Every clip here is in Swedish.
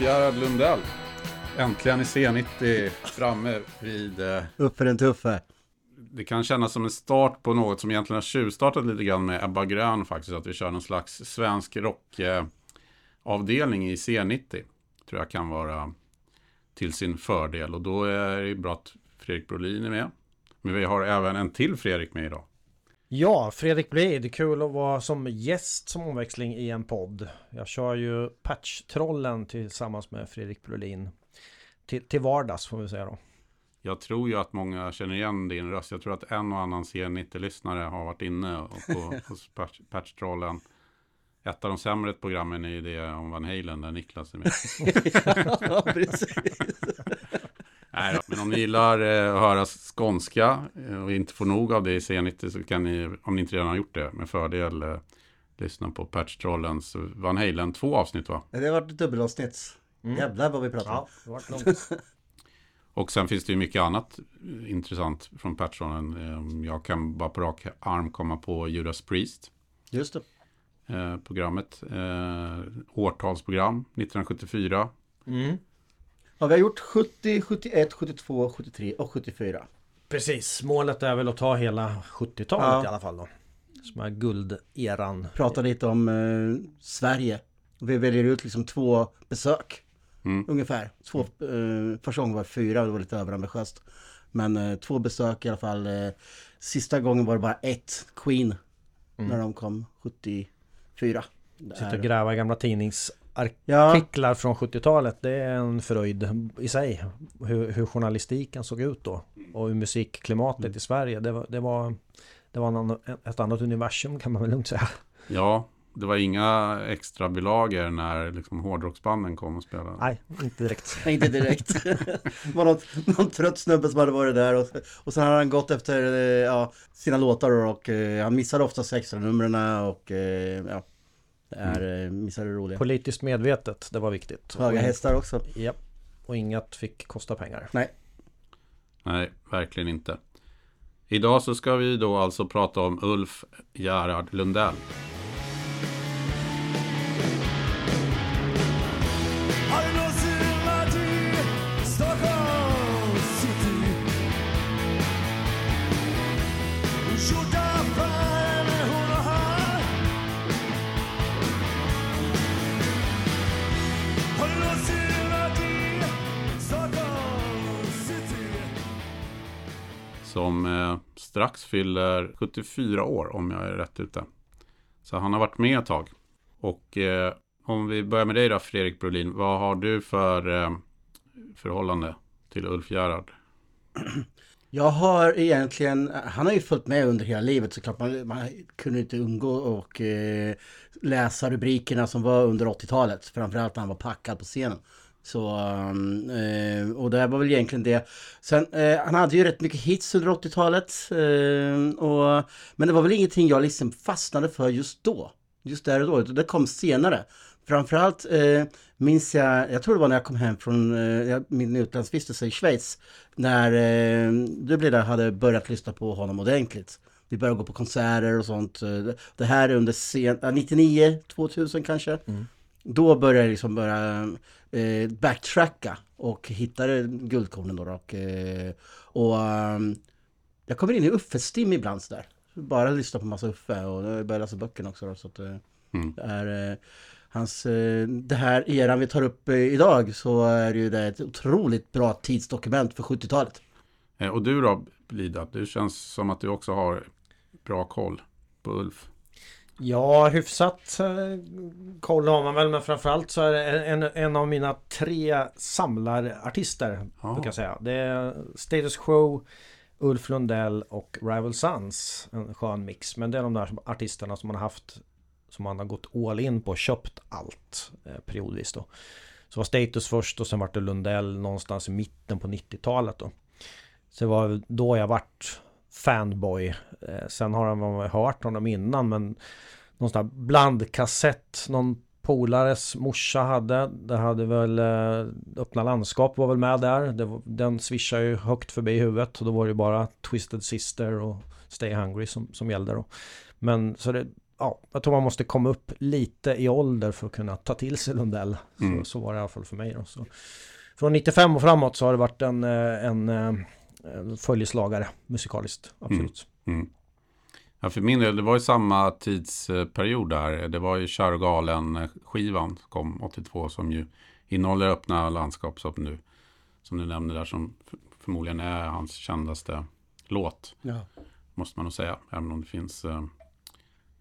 Gerhard Lundell. Äntligen i C90 framme vid... Eh, Upp för den tuffe. det kan kännas som en start på något som egentligen har tjuvstartat lite grann med Ebba Grön faktiskt. Att vi kör någon slags svensk rockavdelning i C90. Tror jag kan vara till sin fördel. Och då är det bra att Fredrik Brolin är med. Men vi har även en till Fredrik med idag. Ja, Fredrik Blid, kul att vara som gäst som omväxling i en podd. Jag kör ju Patch-trollen tillsammans med Fredrik Brolin. Till, till vardags får vi säga då. Jag tror ju att många känner igen din röst. Jag tror att en och annan C90-lyssnare har varit inne på, Patch, Patch-trollen. Ett av de sämre programmen är ju det om Van Halen där Niklas är med. ja, precis. Nej då, men om ni gillar eh, att höra skånska eh, och inte får nog av det i C90 så kan ni, om ni inte redan har gjort det, med fördel eh, lyssna på Patch-trollens Van Halen två avsnitt va? Det har varit ett dubbelavsnitt. Jävlar vad vi pratar om. Ja, det var långt. Och sen finns det ju mycket annat eh, intressant från Patch-trollen. Eh, Jag kan bara på rak arm komma på Judas Priest. Just det. eh, programmet. Eh, årtalsprogram 1974. Mm. Ja, vi har gjort 70, 71, 72, 73 och 74. Precis, målet är väl att ta hela 70-talet Ja. i alla fall då. Som är gulderan. Prata lite om eh, Sverige. Vi väljer ut liksom två besök. Mm. Ungefär. Två, eh, första gången var det fyra det var lite överambitiöst. Men eh, två besök i alla fall. Eh, sista gången var det bara ett. Queen. När de kom 74. Det Sitta och gräva i gamla tidningsartiklar Ja, från 70-talet. Det är en fröjd i sig. Hur, hur journalistiken såg ut då. Och hur musikklimatet i Sverige. Det var, det var, det var en annan, ett annat universum kan man väl lugnt säga. Ja, det var inga extra bilagor när liksom hårdrocksbanden kom och spelade. Nej, inte direkt. nej, inte direkt. det var någon, någon trött snubbe som hade varit där och, och sen hade han gått efter eh, ja, sina låtar och eh, han missade ofta extra numren och eh, ja, det är, eh, missade det roliga. Politiskt medvetet, det var viktigt. Höga hästar också. Ja. Och inget fick kosta pengar. Nej, verkligen inte. Idag så ska vi då alltså prata om Ulf Gerhard Lundell. Som eh, strax fyller 74 år om jag är rätt ute. Så han har varit med ett tag. Och eh, om vi börjar med dig då Fredrik Brolin. Vad har du för eh, förhållande till Ulf Gerhard? Jag har egentligen, han har ju följt med under hela livet såklart. Man, man kunde inte undgå och eh, läsa rubrikerna som var under 80-talet. Framförallt när han var packad på scenen. Så, um, eh, och det var väl egentligen det. Sen, eh, han hade ju rätt mycket hits under 80-talet. Eh, och, men det var väl ingenting jag liksom fastnade för just då. Just där och då. Det kom senare. Framförallt eh, minns jag, jag tror det var när jag kom hem från eh, min utlandsvistelse i Schweiz. När eh, du blev där hade börjat lyssna på honom ordentligt. Vi började gå på konserter och sånt. Eh, det här är under sen, eh, 99, 2000 kanske. Mm. Då började jag liksom börja eh, backtracka och hittade guldkornen då. Och, eh, och ehm, jag kommer in i Uffe-stim ibland sådär. Bara lyssna på massa Uffe och jag börjar läsa böckerna också. Då, så att, eh, Mm. det är eh, hans, eh, det här eran vi tar upp eh, idag så är det ju det ett otroligt bra tidsdokument för 70-talet. Eh, och du då Lida? Du känns som att du också har bra koll på Ulf. Ja, hyfsat eh, koll har man väl men framförallt så är det en, en av mina tre samlarartister Ja. brukar jag säga. Det är Status Quo, Ulf Lundell och Rival Sons. En skön mix. Men det är de där artisterna som man har haft som man har gått all in på och köpt allt eh, periodvis då. Så var Status först och sen vart det Lundell någonstans i mitten på 90-talet då. Så det var då jag vart fanboy. Eh, sen har man hört honom innan men någon sån där blandkassett någon polares morsa hade. Det hade väl eh, Öppna landskap var väl med där. Var, den swishade ju högt förbi huvudet och då var det bara Twisted Sister och Stay Hungry som, som gällde då. Men så det ja, jag tror man måste komma upp lite i ålder för att kunna ta till sig Lundell. Mm. Så, så var det i alla fall för mig då. Så. Från 95 och framåt så har det varit en, en, eh, en följeslagare musikaliskt, absolut. Mm. Ja, för min del, det var ju samma tidsperiod där. Det var ju Kär och galen-skivan kom 82 som ju innehåller öppna landskap som du, som du nämnde där som förmodligen är hans kändaste låt. Ja. Måste man nog säga. Även om det finns eh,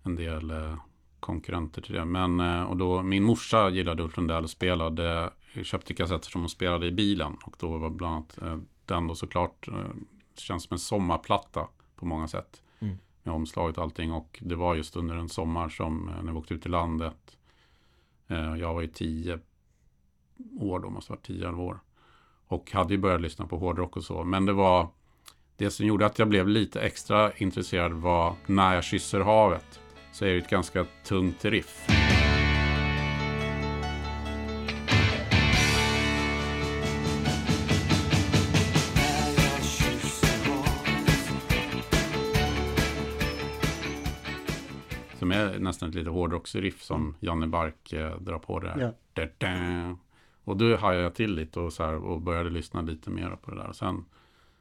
en del eh, konkurrenter till det. Men eh, och då min morsa gillade Ulf Lundell och spelade, köpte kassetter som hon spelade i bilen. Och då var bland annat eh, den då såklart eh, känns som en sommarplatta på många sätt. Mm. Med omslaget och allting. Och det var just under en sommar som eh, när vi åkte ut i landet. Eh, jag var ju tio år då, måste ha varit tio, elva år. Och hade ju börjat lyssna på hårdrock och så. Men det var det som gjorde att jag blev lite extra intresserad var När jag kysser havet. Så är det ett ganska tungt riff. Nästan ett lite hårdrocksriff som Janne Bark eh, drar på det här. Ja. Da, da. Och då hajade jag till lite och, så här, och började lyssna lite mer på det där. Och sen,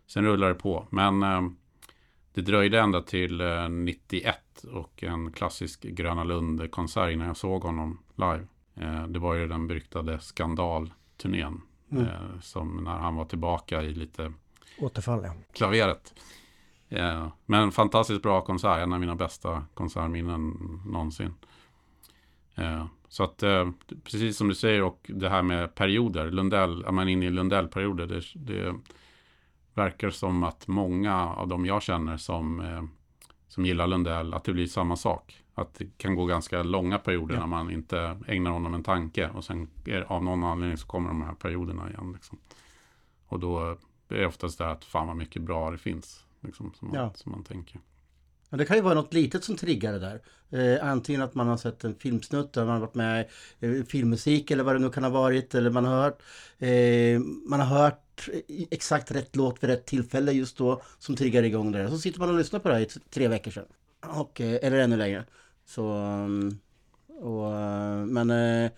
sen rullade det på. Men eh, det dröjde ända till eh, 91 och en klassisk Gröna Lund-konsert innan jag såg honom live. Eh, det var ju den beryktade skandalturnén. Mm. Eh, som när han var tillbaka i lite Återfall ja. klaveret. Eh, men en fantastiskt bra konsert, en av mina bästa konsertminnen någonsin. Eh, så att eh, precis som du säger och det här med perioder, Lundell, är man inne i Lundell-perioder, det, det verkar som att många av de jag känner som, eh, som gillar Lundell, att det blir samma sak. Att det kan gå ganska långa perioder Ja. när man inte ägnar honom en tanke och sen är, av någon anledning så kommer de här perioderna igen. Liksom. Och då är det oftast det att fan vad mycket bra det finns. Liksom, som, man, Ja. som man tänker. Ja, det kan ju vara något litet som triggar det där. Eh, antingen att man har sett en filmsnutt, eller man har varit med eh, filmmusik eller vad det nu kan ha varit. Eller man har hört, eh, man har hört exakt rätt låt vid rätt tillfälle just då som triggar igång det. Så sitter man och lyssnar på det här i tre veckor sedan. Och, eh, eller ännu längre. Så, um, och, eh, men eh,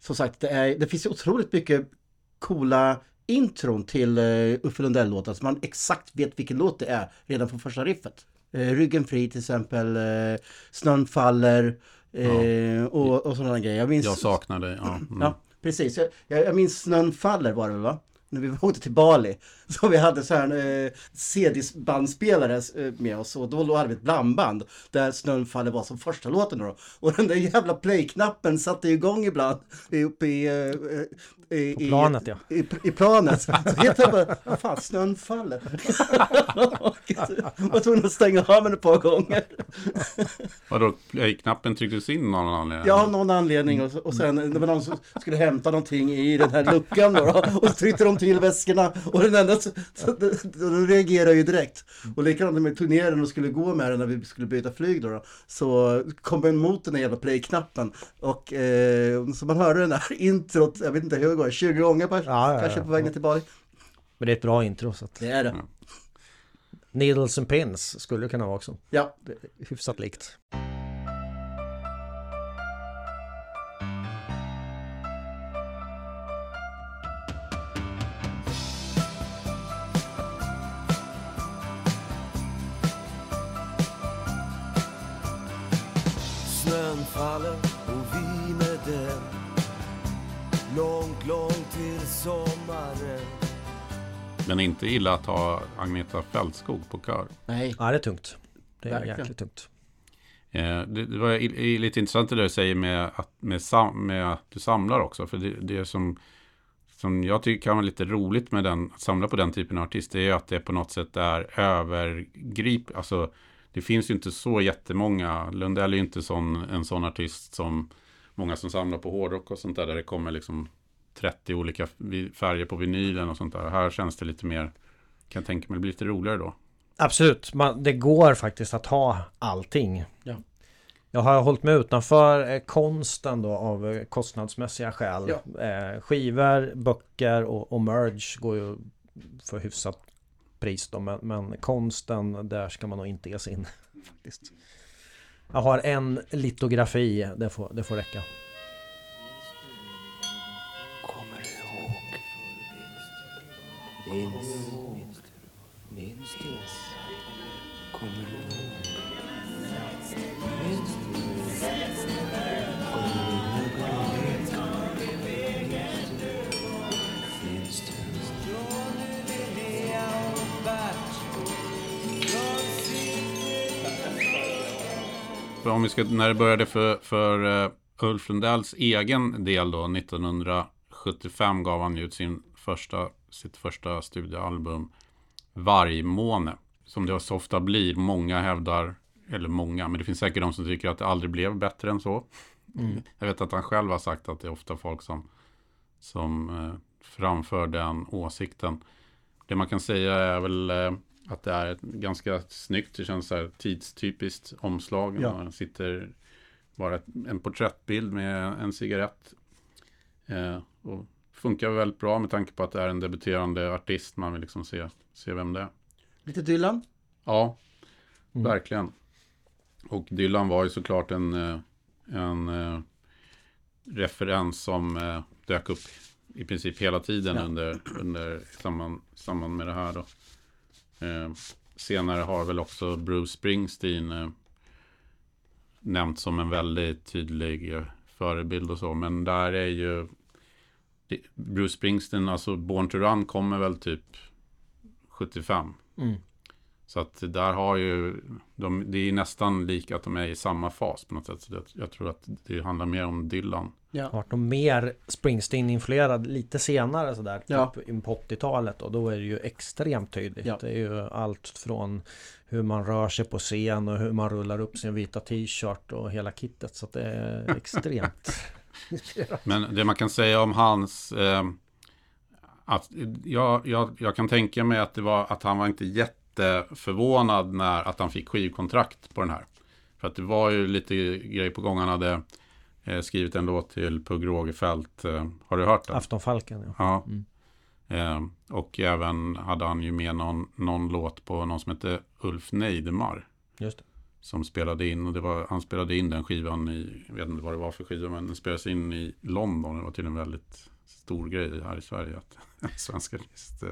som sagt, det, är, det finns ju otroligt mycket coola intron till uh, Uffe Lundell-låtar så man exakt vet vilken låt det är redan från första riffet. Eh, ryggen fri till exempel, eh, Snön faller eh, och, och sådana grejer. Jag minns... Jag saknar dig. Ja, mm. Ja, precis. Jag, jag, minns Snön faller var det va? När vi åkte till Bali. Så vi hade så här eh, CD-bandspelare eh, med oss och då, hade vi ett blandband där Snön faller var som första låten då. Och den där jävla play-knappen satte igång ibland uppe i... Eh, i På planet, ja. I, i planet. Så helt jag bara, vad fan, snön faller. Var tvungen att stänga av den ett par gånger. Vadå, play-knappen trycktes in av någon anledning? Ja, någon anledning. Och, och sen det var någon som skulle hämta någonting i den här luckan då, då och så tryckte de till väskorna och den enda de reagerade ju direkt. Och likadant med turneringen och skulle gå med den när vi skulle byta flyg då, då så kom en mot den där jävla play-knappen och eh, så man hörde den där introt, jag vet inte hur det går, 20 gånger på, Ja, ja, kanske på vägen tillbaka. Men det är ett bra intro så att Det är det. Needles and Pins skulle det kunna vara också. Ja, hyfsat likt. Faller och vi med den Långt, långt till sommaren Men inte illa att ha Agneta Fältskog på kör. nej. Ja, det är tungt. Det är Verkligen. jäkligt tungt. Eh, det, det var i, i, lite intressant det du säger med att, med, sam, med att du samlar också. För det, det som, som jag tycker kan vara lite roligt med den, att samla på den typen av artist, det är att det på något sätt är övergrip. Alltså, det finns ju inte så jättemånga. Lundell är ju inte sån, en sån artist som många som samlar på hårdrock och sånt där, där det kommer liksom 30 olika färger på vinylen och sånt där. Här känns det lite mer, kan jag tänka mig, det blir lite roligare då. Absolut, man, det går faktiskt att ha allting. Ja. Jag har hållit mig utanför eh, konsten då av eh, kostnadsmässiga skäl. Eh, skivor, böcker och, och merge går ju för hyfsat pris då. Men, men konsten, där ska man nog inte ge sig in. faktiskt. Jag har en litografi, det får, det får räcka. Kommer du ihåg? Minns? Minns du? Kommer du ihåg? För om vi ska, när det började för, för uh, Ulf Lundells egen del då, 1975 gav han ut sin första, sitt första studioalbum Vargmåne. Som det så ofta blir, många hävdar, eller många, men det finns säkert de som tycker att det aldrig blev bättre än så. Jag vet att han själv har sagt att det är ofta folk som, som eh, framför den åsikten. Det man kan säga är väl eh, att det är ett ganska snyggt, det känns så här tidstypiskt omslag. Ja. Man sitter bara en porträttbild med en cigarett. Eh, och funkar väldigt bra med tanke på att det är en debuterande artist. Man vill liksom se, se vem det är. Lite Dylan. Ja, Mm. verkligen. Och Dylan var ju såklart en, eh, en eh, referens som eh, dök upp i princip hela tiden Ja. under, under samband, samband med det här. Då. Eh, senare har väl också Bruce Springsteen eh, nämnt som en väldigt tydlig eh, förebild och så. Men där är ju Bruce Springsteen, alltså Born to Run kommer väl typ 75. Mm. Så att där har ju, de, det är nästan lika att de är i samma fas på något sätt. Så det, jag tror att det handlar mer om Dylan. Ja. Vart de mer Springsteen-influerad lite senare sådär. Ja. Typ in på 80-talet och då är det ju extremt tydligt. Ja. Det är ju allt från hur man rör sig på scen och hur man rullar upp sin vita t-shirt och hela kittet. Så att det är extremt. Men det man kan säga om hans... Eh, att jag, jag, jag kan tänka mig att, det var, att han var inte jätteförvånad när att han fick skivkontrakt på den här. För att det var ju lite grej på gång. Han hade skrivit en låt till Pugh Rogefeldt. Eh, har du hört den? Aftonfalken ja. Ja. Mm. Eh, och även hade han ju med någon, någon låt på någon som hette Ulf Neidemar. Just det. Som spelade in, och det var, han spelade in den skivan i, jag vet inte vad det var för skiva, men den spelades in i London. Det var till en väldigt stor grej här i Sverige att en svensk artist... eh,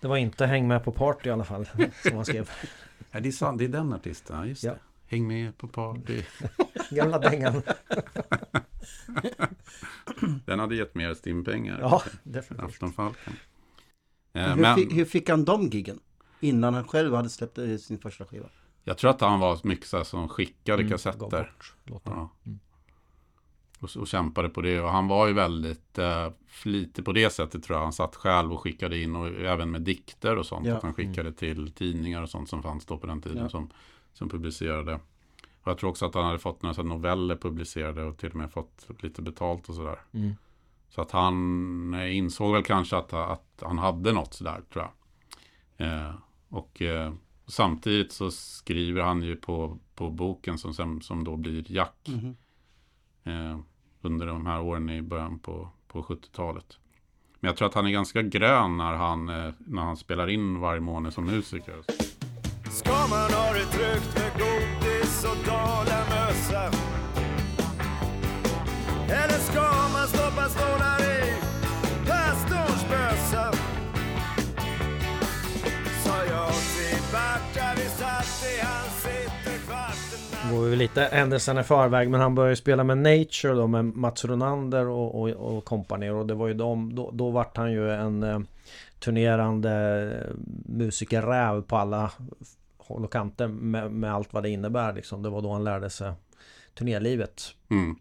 Det var inte Häng med på party i alla fall. Som han skrev. Ja, det, är sant, det är den artisten, just Ja. det. Häng med på party. Gamla dängan. Den hade gett mer stimpengar. Ja, definitivt. Aftonfalken. Eh, Hur, men fick, hur fick han de giggen? Innan han själv hade släppt eh, sin första skiva. jag tror att han var mycket så här som skickade Mm, kassetter. bort. Ja. Mm. Och, och kämpade på det. Och han var ju väldigt eh, flitig på det sättet tror jag. Han satt själv och skickade in och även med dikter och sånt. Ja. Att han skickade till tidningar och sånt som fanns då på den tiden Ja. som, som publicerade. Och jag tror också att han hade fått några noveller publicerade och till och med fått lite betalt och sådär. Mm. Så att han eh, insåg väl kanske att, att han hade något sådär tror jag. Eh, och eh, samtidigt så skriver han ju på, på boken som, sen, som då blir Jack. Mhm. Eh, under de här åren i början på, på 70-talet. Men jag tror att han är ganska grön när han, eh, när han spelar in varje månad som musiker. Ska man ha det tryggt med godis och dalamössa? Eller ska man stoppa stålar i pastorns bössa? Sa jag till Bert där vi satt i hans ytterkvarten går vi lite händelserna i förväg men han började spela med Nature då med Mats Ronander och, och, och kompani och det var ju de, då, då vart han ju en eh, turnerande eh, musikerräv på alla håll och kanter med, med allt vad det innebär liksom. Det var då han lärde sig turnélivet Mm.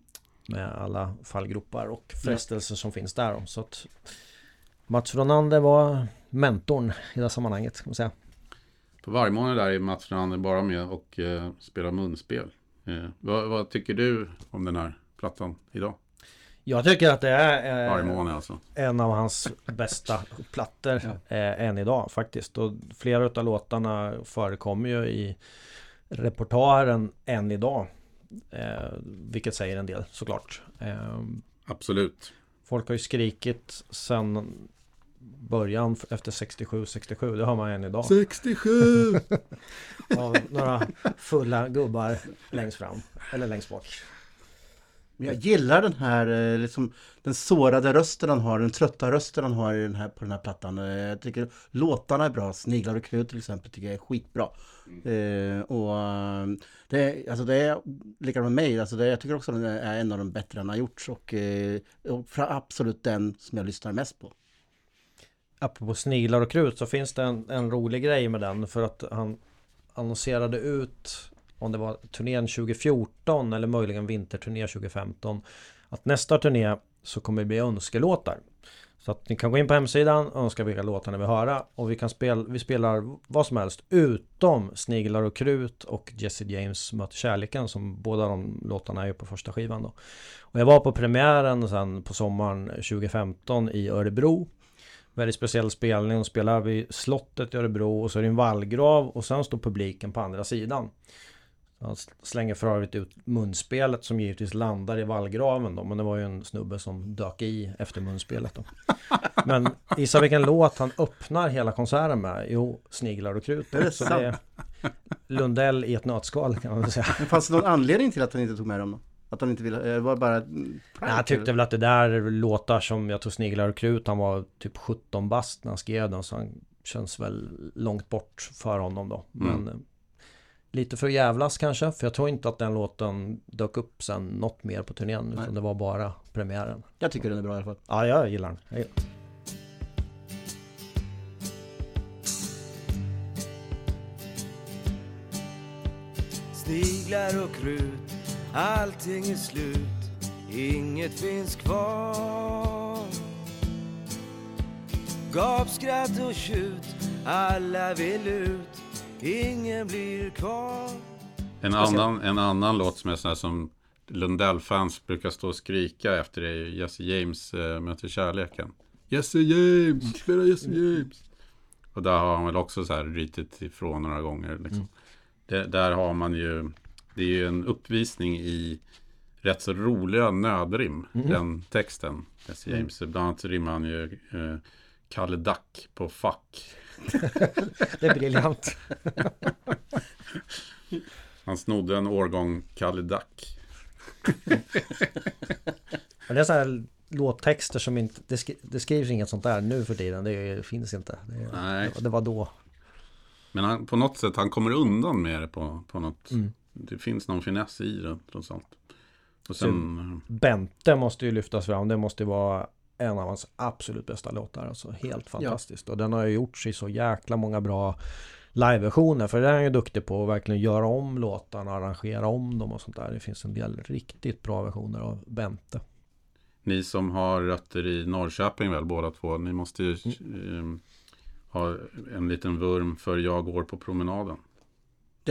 med alla fallgropar och frestelser som finns där. då. Så att Mats Ronander var mentorn i det sammanhanget kan man säga. På varje månad där är Mats Ronander bara med och eh, spelar munspel. Eh, vad, vad tycker du om den här plattan idag? Jag tycker att det är eh, månad alltså. en av hans bästa plattor eh, än idag faktiskt. Och flera av låtarna förekommer ju i repertoaren än idag. Eh, vilket säger en del såklart. Eh, Absolut. folk har ju skrikit sen början efter 67-67. Det hör man än idag. 67! av några fulla gubbar längst fram. Eller längst bak. Men Jag gillar den här eh, liksom, den sårade rösten han har, den trötta rösten han har i den här, på den här plattan. Eh, Jag tycker låtarna är bra, Sniglar och krut till exempel tycker jag är skitbra. Eh, och eh, det, är- alltså det är likadant med mig, alltså det, jag tycker också den är en av de bättre han har gjorts och, och absolut den som jag lyssnar mest på. Apropå sniglar och krut så finns det en, en rolig grej med den för att han annonserade ut om det var turnén 2014 eller möjligen vinterturné 2015 att nästa turné så kommer det bli önskelåtar. Så att ni kan gå in på hemsidan och önska vilka låtar ni vill höra och vi kan spela, vi spelar vad som helst utom Sniglar och krut och Jesse James möter kärleken som båda de låtarna är på första skivan då. Och jag var på premiären sen på sommaren 2015 i Örebro Väldigt speciell spelning och spelar vid slottet i Örebro och så är det en vallgrav och sen står publiken på andra sidan. Han slänger för övrigt ut munspelet som givetvis landar i vallgraven då men det var ju en snubbe som dök i efter munspelet då. Men gissa vilken låt han öppnar hela konserten med? Jo, Sniglar och krut. Är det Så sant? är Lundell i ett nötskal kan man väl säga. Men fanns det någon anledning till att han inte tog med dem då? Att han inte ville, eh, var det bara ett prank, Nej, jag tyckte väl att det där låtar som jag tror Sniglar och krut Han var typ 17 bast när han skrev den Så han känns väl långt bort för honom då Men Mm. Lite för jävlas kanske För jag tror inte att den låten dök upp sen något mer på turnén Utan Nej. det var bara premiären Jag tycker den är bra i alla fall. Ja, jag gillar den jag gillar. Sniglar och krut, allting är slut, inget finns kvar. Gapskratt och tjut, alla vill ut, ingen blir kvar. En annan, en annan låt som är sån här som Lundell-fans brukar stå och skrika efter är ju Jesse James äh, möter kärleken. Jesse James, spela Jesse James. Och där har han väl också så här rytit ifrån några gånger. Liksom. Det, där har man ju, det är ju en uppvisning i rätt så roliga nödrim, den texten. Jesse James, bland annat rimmar han ju eh, Kalle Dack på fuck. Det är briljant Han snodde en årgång Kalle. Men det är så här låttexter som inte det, skri, det skrivs inget sånt där nu för tiden Det finns inte det, Nej. det var då Men han, på något sätt, han kommer undan med det på, på något. Mm. Det finns någon finess i det trots allt. Och sen, Bente måste ju lyftas fram. Det måste ju vara en av hans absolut bästa låtar. Alltså helt fantastiskt. Och den har ju gjorts i så jäkla många bra liveversioner. För det är han ju duktig på att verkligen göra om låtarna, arrangera om dem och sånt där. Det finns en del riktigt bra versioner av Bente. ni som har rötter i Norrköping väl båda två. Ni måste ju Mm. eh, ha en liten vurm för Jag går på promenaden.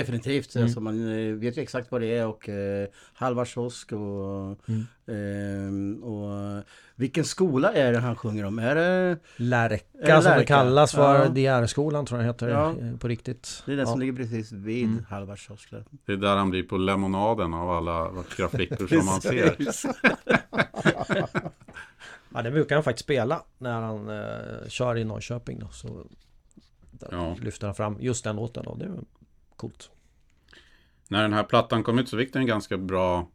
Definitivt, Mm. alltså man eh, vet ju exakt vad det är och eh, halva kiosk och, Mm. ehm, och vilken skola är det han sjunger om? Är det, Lärka Är det som det Lärka? kallas för. Ja. DR-skolan tror jag heter Ja. eh, på riktigt. det är den som Ja. ligger precis vid Mm. halva kiosk. Det är där han blir på lemonaden av alla vackra flickor som man ser. Ja, det brukar han faktiskt spela när han eh, kör i Norrköping då. Så Ja. lyfter han fram just den låten och det är coolt. När den här plattan kom ut så fick den ganska bra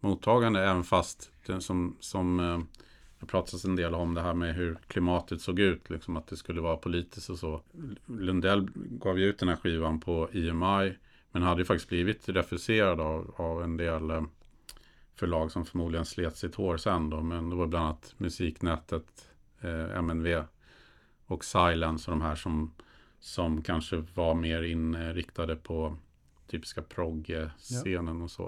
mottagande även fast den som, som eh, det pratas en del om det här med hur klimatet såg ut, liksom att det skulle vara politiskt och så. Lundell gav ju ut den här skivan på EMI men hade ju faktiskt blivit refuserad av, av en del eh, förlag som förmodligen slet sitt hår sen då, men det var bland annat Musiknätet, eh, MNV och Silence och de här som, som kanske var mer inriktade på typiska progg-scenen och så.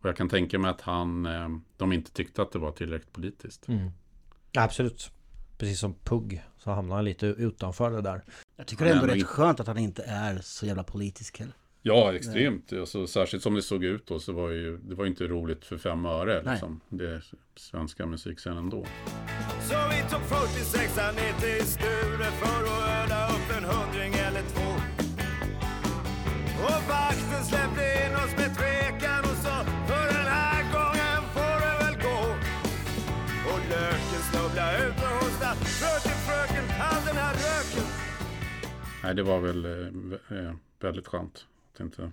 Och jag kan tänka mig att han, eh, de inte tyckte att det var tillräckligt politiskt. Mm. Absolut. Precis som Pugg så hamnar han lite utanför det där. Jag tycker är ändå ändå rätt inte- skönt att han inte är så jävla politisk heller. Ja, extremt. Alltså, särskilt som det såg ut då så var ju, det var ju inte roligt för fem öre Nej. liksom. Det är svenska musikscenen då. Så vi tog 46 ner till Sture för att öda upp en hundring eller två. Och vakten släppte in oss med tvekan och sa för den här gången får det väl gå. Och löken snubblade ut och hostade. Fröken, fröken, all den här röken. Nej, det var väl eh, eh, väldigt skönt. Att, inte,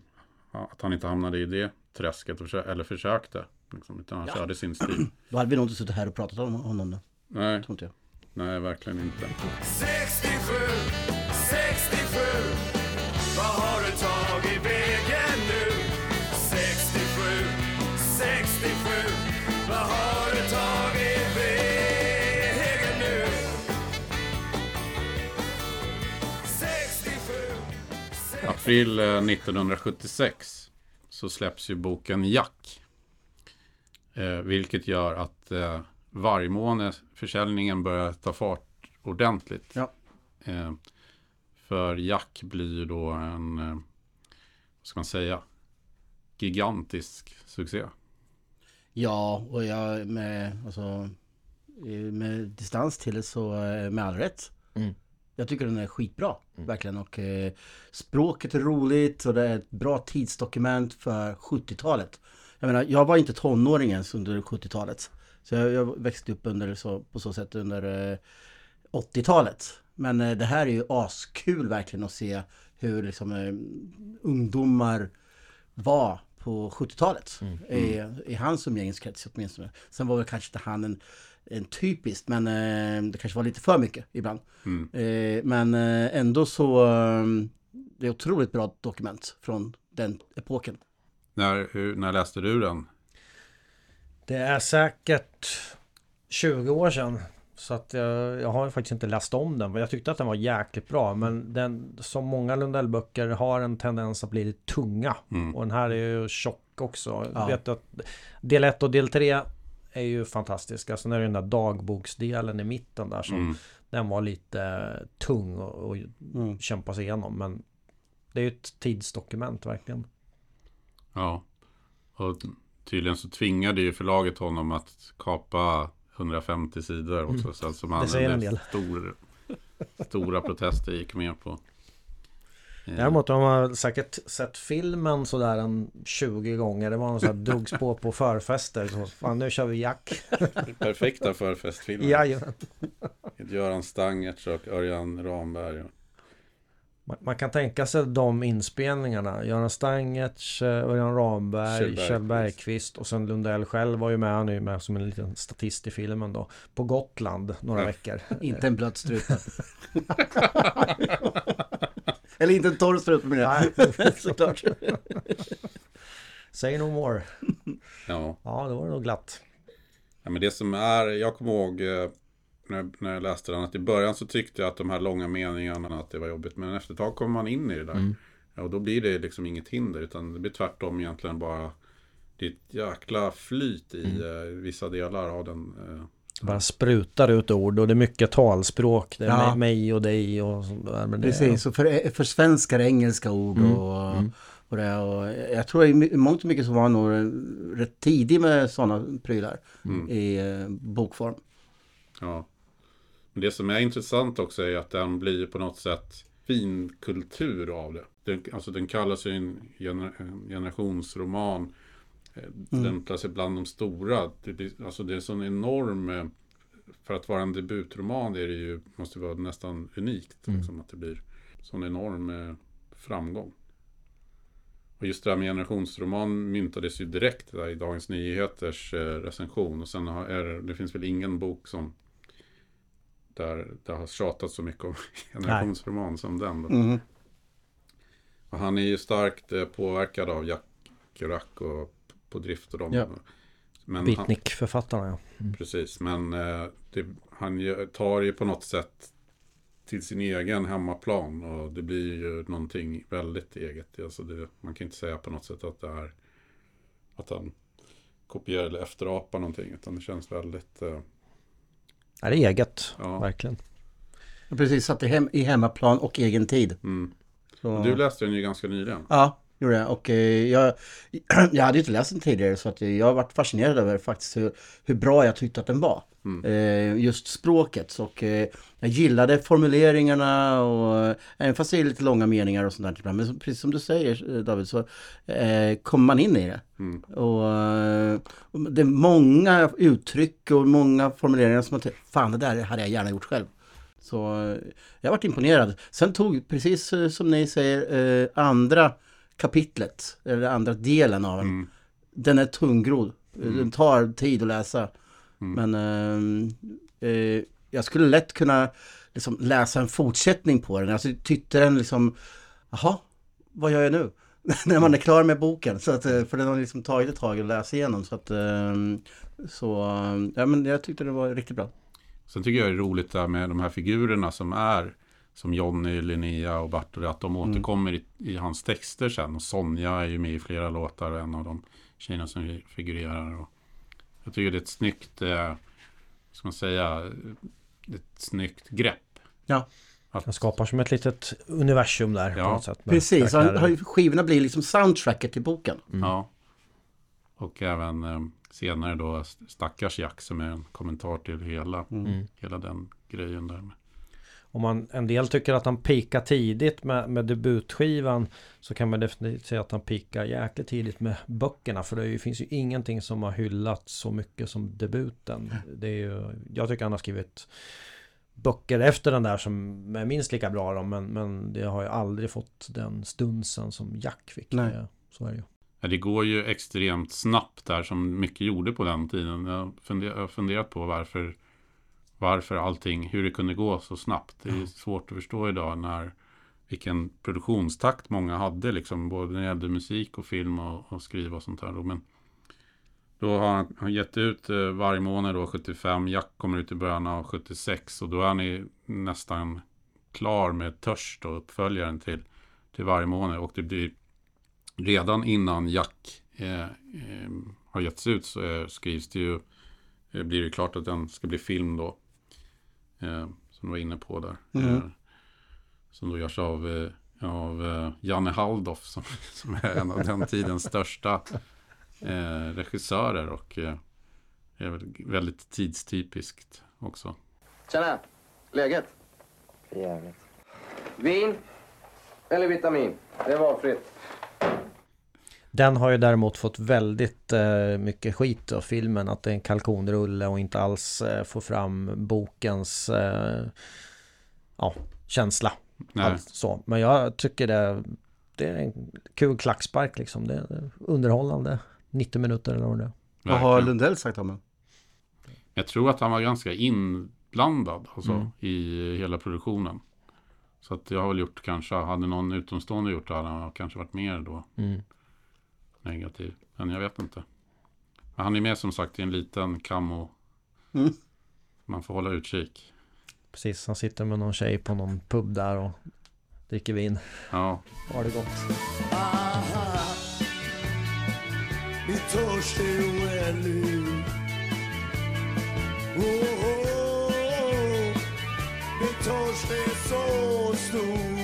att han inte hamnade i det träsket försö- eller försökte. Liksom, utan han Ja. körde sin stil. Då hade vi nog inte suttit här och pratat om honom då. Nej, Tror inte jag. nej, verkligen inte. 67, 67 Vad har du tagit vägen nu? 67, 67 Vad har du tagit vägen nu? 67, April eh, 1976 så släpps ju boken Jack. Eh, vilket gör att eh, vargmåneförsäljningen börjar ta fart ordentligt. Ja. Eh, för Jack blir ju då en, eh, vad ska man säga, gigantisk succé. Ja, och jag med, alltså, med distans till det så eh, med all rätt. Mm. Jag tycker den är skitbra, verkligen. Och eh, språket är roligt och det är ett bra tidsdokument för 70-talet. Jag menar, jag var inte tonåring ens under 70-talet. Så jag, jag växte upp under så, på så sätt under eh, 80-talet. Men eh, det här är ju askul verkligen att se hur liksom, eh, ungdomar var på 70-talet. I, I hans umgängeskrets åtminstone. Sen var väl kanske inte han en, en typisk, men eh, det kanske var lite för mycket ibland. Mm. Eh, men eh, ändå så, eh, det är otroligt bra dokument från den epoken. När, hur, när läste du den? Det är säkert 20 år sedan. Så att jag, jag har ju faktiskt inte läst om den. Jag tyckte att den var jäkligt bra. Men den, som många Lundell-böcker har en tendens att bli lite tunga. Mm. Och den här är ju tjock också. Ja. Vet att del 1 och del 3 är ju fantastiska. Sen är det den där dagboksdelen i mitten där som Mm. den var lite tung och, och Mm. kämpa sig igenom. Men det är ju ett tidsdokument verkligen. Ja. Och tydligen så tvingade ju förlaget honom att kapa 150 sidor också. Så som han Mm. Det säger en del. Stor, stora protester gick med på. Eh, Däremot har man säkert sett filmen sådär en 20 gånger. Det var någon sån här drogs på på förfester. Så fan nu kör vi Jack. Perfekta förfestfilmer. Jajamän. Göran Stangertz och Örjan Ramberg. Man, man kan tänka sig de inspelningarna. Göran Stangertz, eh, Örjan Ramberg, Kjell Kjell Bergqvist. Och sen Lundell själv var ju med. Han är ju med som en liten statist i filmen då. På Gotland några veckor. Inte en blöt strupe. Eller inte en torr strupe menar jag. Såklart. Say no more. Ja. Ja, då var det nog glatt. ja, men det som är, jag kommer ihåg eh, när, när jag läste den, att i början så tyckte jag att de här långa meningarna, att det var jobbigt. Men efter ett tag kommer man in i det där. Mm. Ja, och då blir det liksom inget hinder, utan det blir tvärtom egentligen bara, det är ett jäkla flyt i Mm. eh, vissa delar av den. Eh, Bara sprutar ut ord och det är mycket talspråk. Det är Ja. mig- mig och dig och sånt där. Men det, Precis, och för, för svenskar engelska ord Mm, och, mm. och det. Och jag tror i mångt och mycket så var han nog rätt tidig med sådana prylar mm. i eh, bokform. Ja. Det som är intressant också är att den blir på något sätt finkultur av det. Den, alltså den kallas ju en, gener, en generationsroman. Eh, Den placerar bland de stora. Det, blir, alltså det är en sån enorm... eh, För att vara en debutroman är det ju, måste vara nästan unikt. Mm. Liksom, att det blir sån enorm eh, framgång. Och just det här med generationsroman myntades ju direkt där i Dagens Nyheters recension. Och sen har, är det finns väl ingen bok som där det har tjatats så mycket om generationsroman som den. Mhm. Och han är ju starkt eh, påverkad av Jack Kerouac och på drift och dem. Ja. Men Beatnik-författarna ja. precis, men eh, det, han tar ju på något sätt till sin egen hemmaplan och det blir ju någonting väldigt eget. Alltså det, man kan inte säga på något sätt att det är att han kopierar eller efterapar någonting utan det känns väldigt eh, Ja, det är eget. ja. Verkligen. Precis, satt i, hem, i hemmaplan och egen tid. Mm. Så, Du läste den ju ganska nyligen. Ja, gjorde jag. Och eh, jag, jag hade ju inte läst den tidigare så att jag har varit fascinerad över faktiskt hur, hur bra jag tyckte att den var. Mm. Eh, just språket och eh, jag gillade formuleringarna och eh, även fast det är lite långa meningar och sånt där. Men precis som du säger David så kommer man in i det. Mm. Och, det är många uttryck och många formuleringar som man tänker, fan det där hade jag gärna gjort själv. Så jag varit imponerad. Sen tog, precis som ni säger, andra kapitlet, eller andra delen av den. Mm. Den är tungrodd. Den tar tid att läsa. Men eh, eh, jag skulle lätt kunna liksom, läsa en fortsättning på den. Alltså tyckte den liksom, jaha, vad gör jag nu? När man är klar med boken. Så att, eh, för den har liksom tagit ett tag att läsa igenom. Så att, eh, så, eh, ja men jag tyckte det var riktigt bra. Sen tycker jag det är roligt där med de här figurerna som är som Johnny, Linnea och Bartoli, att de återkommer i, i hans texter sen. Och Sonja är ju med i flera låtar och en av de tjejerna som figurerar. Och jag tycker det är ett snyggt, eh, ska man säga, ett snyggt grepp. Ja, Den skapar som ett litet universum där Ja, på något sätt. med precis. Han, skivorna blir liksom soundtracket till boken. Ja. Och även eh, senare då Stackars Jack som är en kommentar till hela, Mm. hela den grejen där. Om man, en del tycker att han pikar tidigt med, med debutskivan Så kan man definitivt säga att han pikar jäkligt tidigt med böckerna För det ju, finns ju ingenting som har hyllats så mycket som debuten det är ju, Jag tycker han har skrivit Böcker efter den där som är minst lika bra då, men, men det har ju aldrig fått den stunsen som Jack fick Nej. Det- Så är det ju Ja, det går ju extremt snabbt där som mycket gjorde på den tiden. Jag har funderat på varför, varför allting, hur det kunde gå så snabbt. Det är svårt att förstå idag när vilken produktionstakt många hade, liksom, både när det gällde musik och film och, och skriva och sånt där. då. Men då har han, han gett ut eh, varje månad då 75, Jack kommer ut i början av 76 och då är han i, nästan klar med Törst och uppföljaren till, till varje månad. Och det blir redan innan Jack eh, eh, har getts ut så eh, skrivs det ju, eh, blir det klart att den ska bli film då. Eh, som du var inne på där. Mm. Eh, som då görs av, eh, av eh, Janne Halldorf som, som är en av den tidens största eh, regissörer och eh, är väl väldigt tidstypiskt också. Tjena! Läget? Jävligt. Vin eller vitamin? Det är valfritt. Den har ju däremot fått väldigt eh, mycket skit av filmen Att det är en kalkonrulle och inte alls eh, får fram bokens eh, Ja, känsla Allt så. Men jag tycker det, det är en kul klackspark liksom. Det är underhållande. 90 minuter eller vad det är. Vad har. Lundell sagt om den? Jag tror att han var ganska inblandad alltså, Mm. i hela produktionen. Så att jag har väl gjort kanske, hade någon utomstående gjort det hade han kanske varit mer då Mm. Negativ. Men jag vet inte. Men han är med som sagt i en liten camo. Mm. Man får hålla utkik. Precis, han sitter med någon tjej på någon pub där och dricker vin. Ja, Har det gott. Aha. Min törst är oändlig oh, oh, oh. Min törst är så stor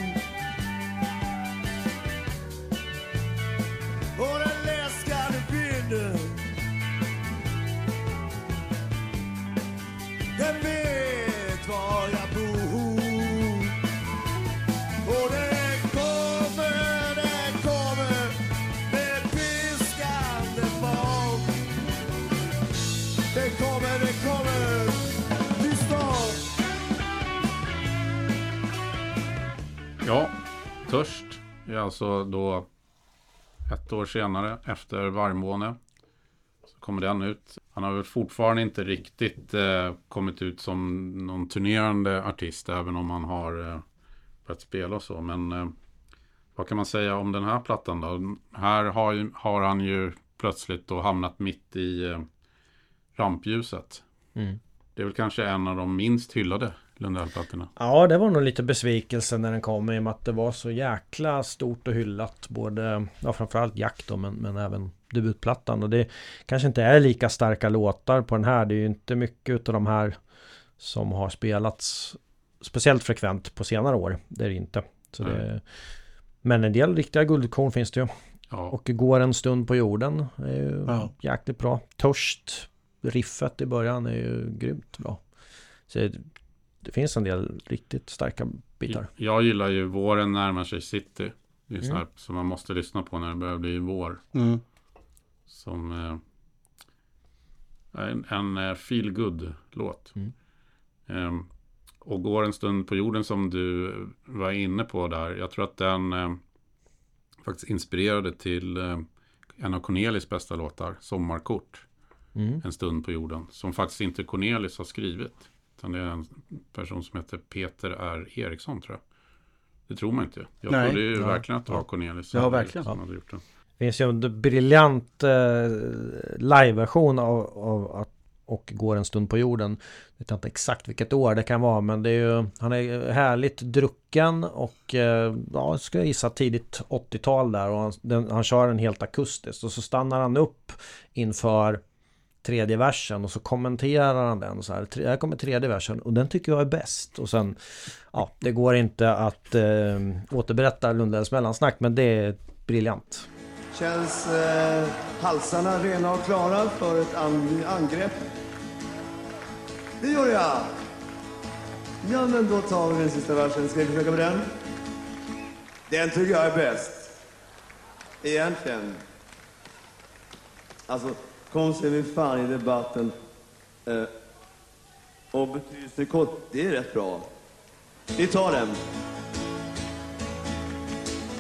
Kommer, det kommer till stan. ja Törst är alltså då ett år senare efter Vargmåne. Så kommer den ut. Han har väl fortfarande inte riktigt eh, kommit ut som någon turnerande artist även om han har eh, börjat spela och så. Men eh, vad kan man säga om den här plattan då? Här har, ju, har han ju plötsligt då hamnat mitt i eh, rampljuset. Mm. Det är väl kanske en av de minst hyllade Lundellplattorna. Ja, det var nog lite besvikelse när den kom i och med att det var så jäkla stort och hyllat. Både, ja framförallt Jack då, men, men även debutplattan. Och det kanske inte är lika starka låtar på den här. Det är ju inte mycket av de här som har spelats speciellt frekvent på senare år. Det är det inte. Så det, men en del riktiga guldkorn finns det ju. Ja, Och Går en stund på jorden är ju Ja. jäkligt bra. Törst, riffet i början är ju grymt bra. Så det, det finns en del riktigt starka bitar. Jag gillar ju Våren närmar sig city. Det är så Mm. här som man måste lyssna på när det börjar bli vår. Mm. Som eh, en, en eh, feel good låt Mm. Ehm, Och går en stund på jorden som du var inne på där. Jag tror att den eh, faktiskt inspirerade till eh, en av Cornelis bästa låtar, Sommarkort. Mm. En stund på jorden. Som faktiskt inte Cornelis har skrivit. Utan det är en person som heter Peter R. Eriksson tror jag. Det tror man inte. Jag Nej. trodde ju Ja. verkligen att det var Cornelis. Ja, verkligen. Som hade gjort den. Det finns ju en briljant eh, liveversion av, av att och går en stund på jorden. Jag vet inte exakt vilket år det kan vara men det är ju Han är härligt drucken och eh, ja, jag skulle gissa tidigt 80-tal där och han, den, han kör den helt akustiskt och så stannar han upp inför tredje versen och så kommenterar han den så här. Här kommer tredje versen och den tycker jag är bäst och sen Ja, det går inte att eh, återberätta Lundells mellansnack men det är briljant. Känns eh, halsarna rena och klara för ett an- angrepp? Det gör jag! Ja, men då tar vi den sista versen. Ska vi försöka med den? Den tycker jag är bäst. Egentligen. Alltså, Kom så är vi fan i debatten. Eh, och betydelsekort, det är rätt bra. Vi tar den.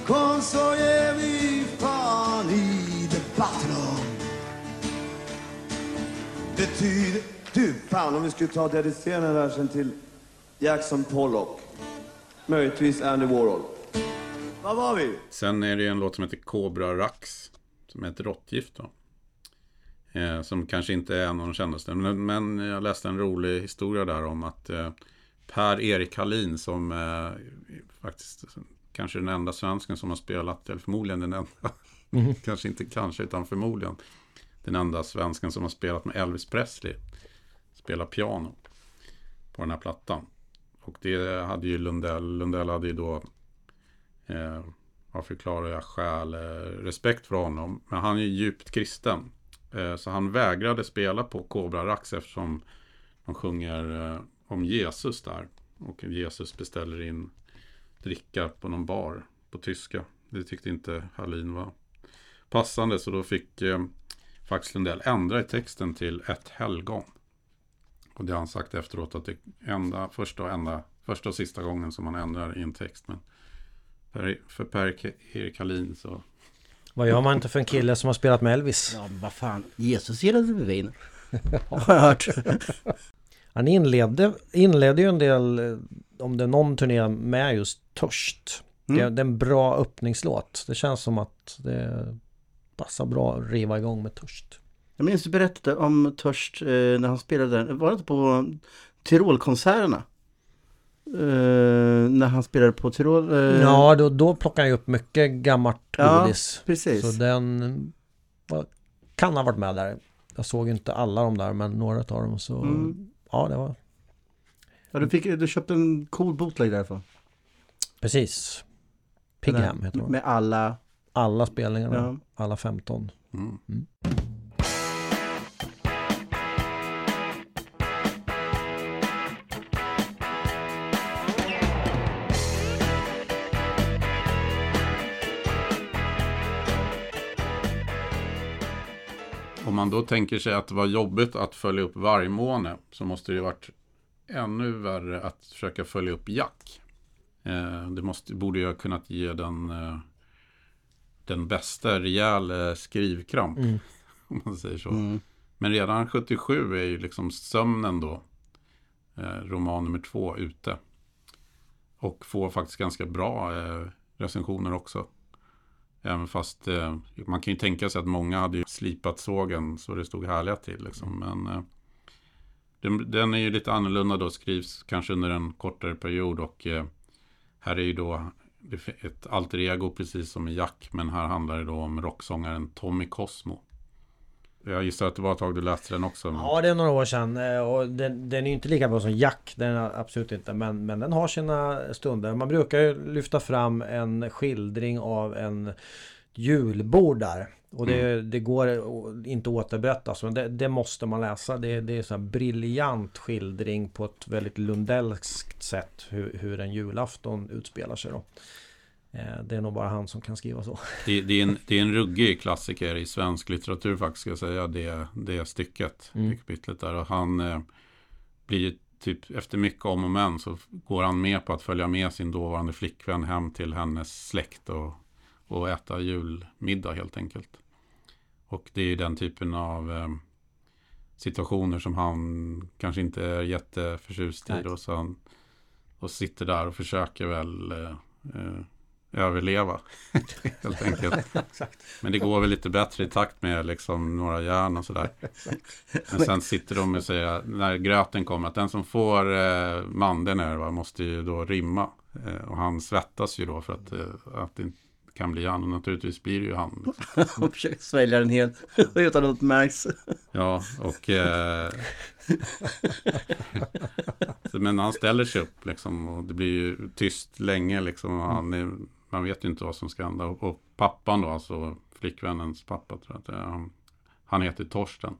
Kom så ger vi fan i debatten om Betyder... Du, fan om vi skulle ta dediceringen här versen till Jackson Pollock. Möjligtvis Andy Warhol. Vad var vi? Sen är det en låt som heter Cobra Rax. Som är ett råttgift då. Eh, som kanske inte är en av de kändaste. Men, men jag läste en rolig historia där om att eh, Per-Erik Hallin som eh, faktiskt kanske den enda svensken som har spelat, eller förmodligen den enda, kanske inte kanske utan förmodligen den enda svensken som har spelat med Elvis Presley. Spelar piano på den här plattan. Och det hade ju Lundell, Lundell hade ju då eh, vad förklarar jag skäl, eh, respekt för honom. Men han är ju djupt kristen. Eh, så han vägrade spela på Cobra Rax eftersom de sjunger eh, om Jesus där. Och Jesus beställer in dricka på någon bar på tyska. Det tyckte inte Hallin var passande. Så då fick eh, Fax Lundell ändra i texten till ett helgon. Och det har han sagt efteråt att det är enda, första, och enda, första och sista gången som han ändrar i en text. Men för Per-Erik Hallin så vad gör man inte för en kille som har spelat med Elvis? Ja, men vad fan. Jesus gillade vin. Har jag hört. Han inledde, inledde ju en del, eh, om det är någon turné, med just Törst. Mm. Det, det är en bra öppningslåt. Det känns som att det passar bra att riva igång med Törst. Jag minns du berättade om Törst eh, när han spelade där. Var det inte på Tirolkonserterna? Eh, när han spelade på Tirol? Eh, Ja, då, då plockar han ju upp mycket gammalt Ja, godis. precis. Så den var, kan ha varit med där. Jag såg inte alla de där, men några av dem. Så Mm. ja, det var Ja, du, fick, du köpte en cool bootleg därifrån. precis. Pigham heter de. Med alla. Alla spelningarna, Ja. alla 15. mm. Om man då tänker sig att det var jobbigt att följa upp vargmåne så måste det ju varit ännu värre att försöka följa upp Jack. Eh, det måste, borde ju ha kunnat ge den, eh, den bästa rejäl skrivkramp. Mm. Om man säger så. Mm. Men redan 77 är ju liksom sömnen då. Eh, roman nummer två ute. Och får faktiskt ganska bra recensioner också. Även fast eh, man kan ju tänka sig att många hade ju slipat sågen så det stod härliga till. Liksom. Men eh, den, den är ju lite annorlunda då, skrivs kanske under en kortare period. Och eh, här är ju då ett alter ego precis som i Jack. Men här handlar det då om rocksångaren Tommy Cosmo. Jag gissar att det var ett tag du läste den också. Men... Ja, det är några år sedan eh, och den, den är ju inte lika bra som Jack, den är absolut inte. Men, men den har sina stunder. Man brukar ju lyfta fram en skildring av en julbord där. Och det, det går inte att återberätta, så det, det måste man läsa. Det, det är så här briljant skildring på ett väldigt lundellskt sätt hur, hur en julafton utspelar sig då. Eh, Det är nog bara han som kan skriva så. Det, det, är en, det är en ruggig klassiker i svensk litteratur faktiskt, ska jag säga, det, det stycket, Mm. det kapitlet där. Och han eh, blir typ efter mycket om och men så går han med på att följa med sin dåvarande flickvän hem till hennes släkt och, och äta julmiddag helt enkelt. Och det är ju den typen av eh, situationer som han kanske inte är jätteförtjust i. Då, så han, och sitter där och försöker väl eh, eh, överleva. helt enkelt. Men det går väl lite bättre i takt med liksom några järn och sådär. Men sen sitter de och säger när gröten kommer att den som får eh, mandeln här, va, måste ju då rimma. Eh, och han svettas ju då för att, eh, att det inte kan bli han. Och naturligtvis blir det ju han. Liksom. Och försöker svälja den helt utan att märks. Ja, och... Eh, men han ställer sig upp liksom och det blir ju tyst länge liksom. Och han är, man vet ju inte vad som ska hända. Och, och pappan då, alltså flickvännens pappa tror jag att han, han heter Torsten.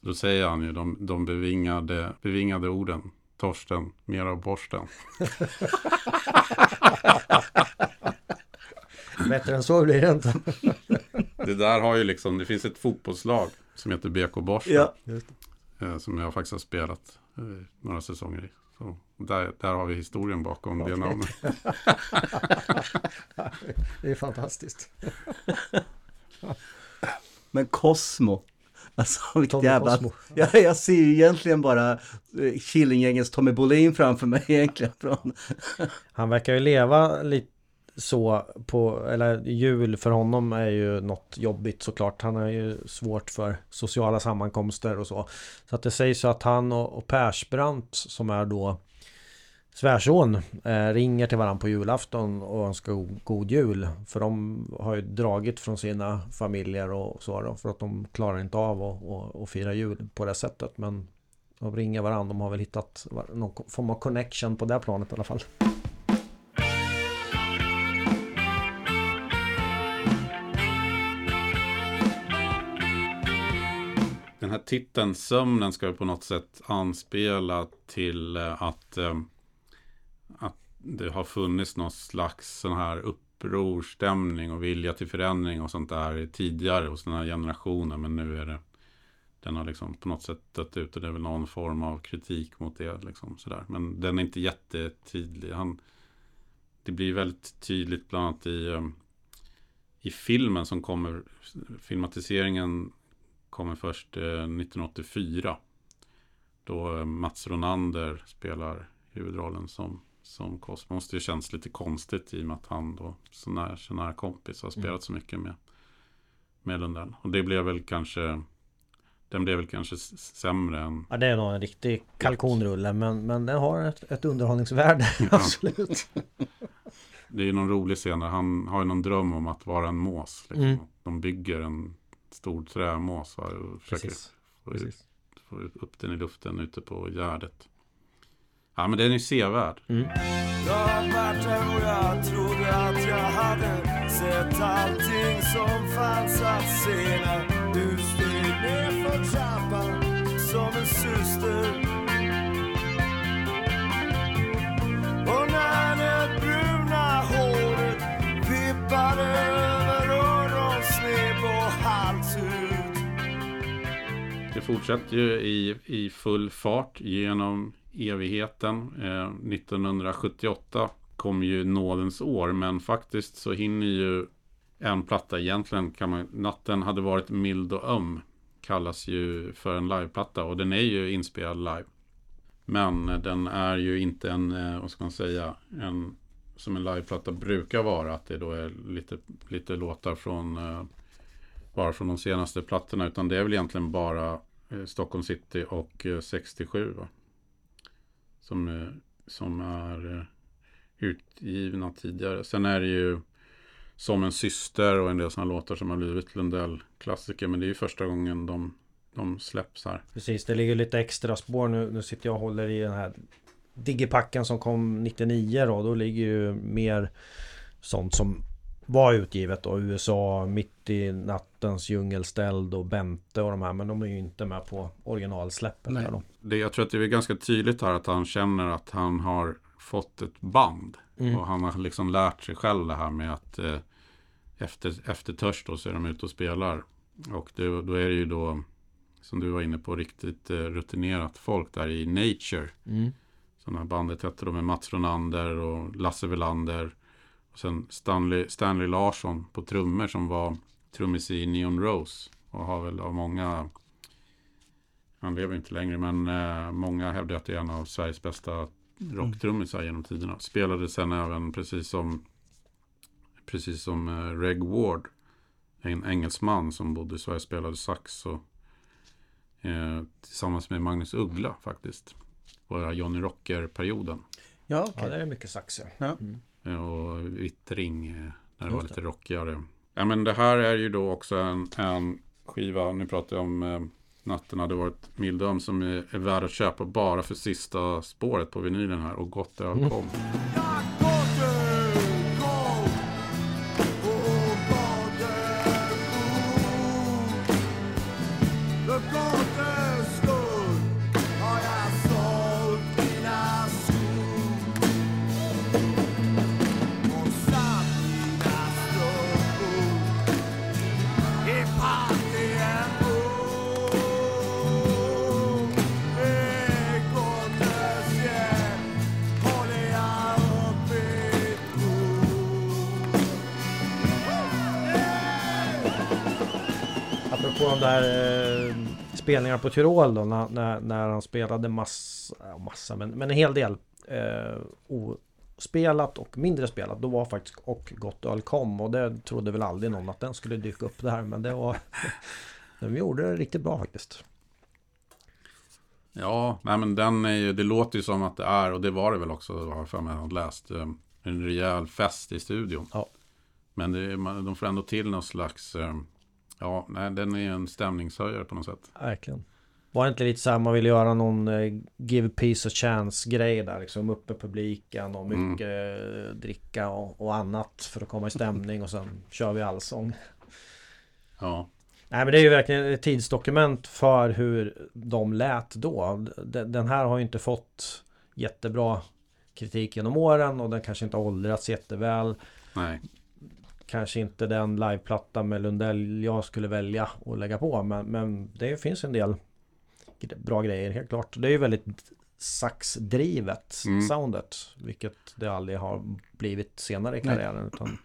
Då säger han ju de, de bevingade, bevingade orden. Torsten, mer av borsten. Bättre än så blir det inte. Det där har ju liksom, det finns ett fotbollslag som heter BK Borsten. Ja. eh, Som jag faktiskt har spelat eh, några säsonger i. Där, där har vi historien bakom det namnet. Det är fantastiskt. Men Cosmo. Alltså vilket Tommy jävla... Cosmo. Ja, jag ser ju egentligen bara eh, Killinggängens Tommy Bolin framför mig egentligen. Från... Han verkar ju leva lite så på, eller jul för honom är ju något jobbigt såklart. Han har ju svårt för sociala sammankomster och så. Så att det sägs ju att han och, och Persbrandt som är då svärson eh, ringer till varandra på julafton och önskar god, jul. För de har ju dragit från sina familjer och så då, för att de klarar inte av att och, och fira jul på det sättet. Men de ringer varandra, de har väl hittat någon form av connection på det planet i alla fall. Den här titeln Sömnen ska ju på något sätt anspela till eh, att, eh, att det har funnits någon slags sån här upprorstämning och vilja till förändring och sånt där tidigare hos den här generationen. Men nu är det den har liksom på något sätt dött ut och det är väl någon form av kritik mot det. Liksom, sådär. Men den är inte jättetydlig. Han, det blir väldigt tydligt bland annat i, um, i filmen som kommer. Filmatiseringen kommer först eh, 1984. Då eh, Mats Ronander spelar huvudrollen som, som Cosmo. Måste ju känns lite konstigt i och med att han då så nära, så nära kompis har spelat så mycket med, med Lundell. Och det blev väl kanske den blev väl kanske sämre än Ja det är nog en riktig kalkonrulle men, men den har ett, ett underhållningsvärde absolut. Det är ju någon rolig scen där han har ju någon dröm om att vara en mås. Liksom. Mm. De bygger en stor trämås och försöker Precis. få, Precis. få upp den i luften ute på Gärdet. Ja men den är sevärd. Jag har varit där och jag trodde att jag hade sett allting som fanns att se när du steg ner för trappan som en syster. Och när det bruna håret vippade fortsätter ju i, i full fart genom evigheten. Eh, 1978 kom ju nådens år, men faktiskt så hinner ju en platta egentligen kan man, Natten hade varit mild och öm kallas ju för en liveplatta och den är ju inspelad live. Men den är ju inte en, eh, vad ska man säga, en som en liveplatta brukar vara. Att det då är lite, lite låtar från eh, bara från de senaste plattorna. Utan det är väl egentligen bara Eh, Stockholm City och eh, 67. Va? Som, eh, som är utgivna tidigare. Sen är det ju Som en syster och en del sådana låtar som har blivit Lundell-klassiker. Men det är ju första gången de, de släpps här. Precis, det ligger lite extra spår nu. Nu sitter jag och håller i den här Digipacken som kom 99 då. Då ligger ju mer sånt som var utgivet då. USA, Mitt i nattens djungelställd och Bente och de här. Men de är ju inte med på originalsläppet. Nej. Där då. Det, jag tror att det är ganska tydligt här att han känner att han har fått ett band. Mm. Och han har liksom lärt sig själv det här med att eh, efter, efter törst då så är de ute och spelar. Och det, då är det ju då som du var inne på, riktigt eh, rutinerat folk där i Nature. Mm. Som det här bandet hette då med Mats Ronander och Lasse Welander. Sen Stanley, Stanley Larsson på trummor som var trummis i Neon Rose. Och har väl av många, han lever inte längre, men eh, många hävdar att det är en av Sveriges bästa rocktrummisar genom tiderna. Spelade sen även precis som precis som eh, Reg Ward, en engelsman som bodde i Sverige, spelade sax och, eh, tillsammans med Magnus Uggla faktiskt. På Johnny Rocker-perioden. Ja, Ja, okej. det är mycket sax ja. Ja. Eh, Och Vittring eh, när det var Just lite rockigare. Ja men det här är ju då också en, en skiva, nu pratar jag om eh, Natten hade varit mildöm som är, är värd att köpa bara för sista spåret på vinylen här och gott öl kom. Jag återkom spelningarna på Tyrol då när, när, när han spelade massa, massa men, men en hel del eh, ospelat och mindre spelat. Då var faktiskt Och Gott Öl kom och det trodde väl aldrig någon att den skulle dyka upp där men det var De gjorde det riktigt bra faktiskt. Ja, nej men den är ju, det låter ju som att det är, och det var det väl också, har jag för mig, har läst, eh, en rejäl fest i studion. Ja. Men det, man- de får ändå till någon slags, eh, ja, nej, den är en stämningshöjare på något sätt. Verkligen. Var det inte lite så här man ville göra någon eh, Give peace a chance grej där liksom upp med publiken och Mm. mycket eh, dricka och, och annat för att komma i stämning och sen kör vi allsång. Ja, Nej men det är ju verkligen ett tidsdokument för hur de lät då. Den här har ju inte fått jättebra kritik genom åren och den kanske inte har åldrats jätteväl. nej, Kanske inte den liveplatta med Lundell jag skulle välja att lägga på men, men det finns en del bra grejer helt klart. Det är ju väldigt saxdrivet Mm. soundet vilket det aldrig har blivit senare i Nej. karriären. Utan,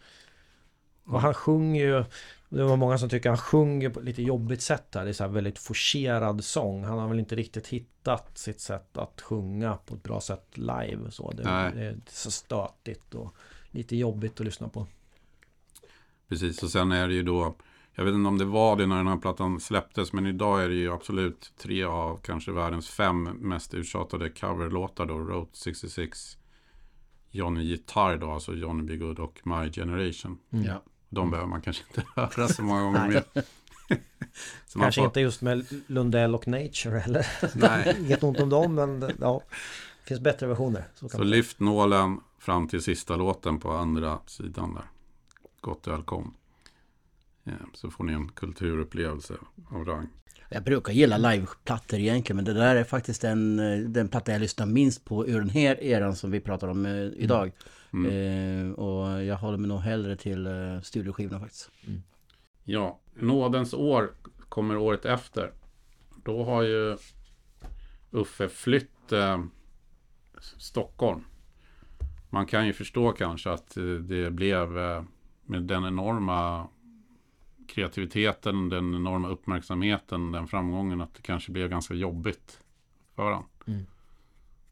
och han sjunger ju Det var många som tycker han sjunger på lite jobbigt sätt här. Det är så här väldigt forcerad sång. Han har väl inte riktigt hittat sitt sätt att sjunga på ett bra sätt live. Så det, det är så stötigt och lite jobbigt att lyssna på. Precis. Och sen är det ju då, jag vet inte om det var det när den här plattan släpptes, men idag är det ju absolut tre av kanske världens fem mest uttjatade coverlåtar då, Route 66, Johnny Gitarr då, alltså Johnny B. Good och My Generation. Mm. Ja. De behöver man kanske inte höra så många gånger Nej. mer. Kanske får- inte just med Lundell och Nature heller. Nej. Inget ont om dem men det- ja. Det finns bättre versioner. Så kan Så lyft nålen fram till sista låten på andra sidan där. Gott öl kom. Ja, så får ni en kulturupplevelse av rang. Jag brukar gilla liveplattor egentligen men det där är faktiskt den, eh, den platta jag lyssnar minst på ur den här eran som vi pratar om eh, idag. Mm. Eh, och jag håller mig nog hellre till eh, studioskivorna faktiskt. Ja, nådens år kommer året efter. Då har ju Uffe flytt eh, Stockholm. Man kan ju förstå kanske att eh, det blev eh, med den enorma kreativiteten, den enorma uppmärksamheten, den framgången att det kanske blev ganska jobbigt för honom. Mm.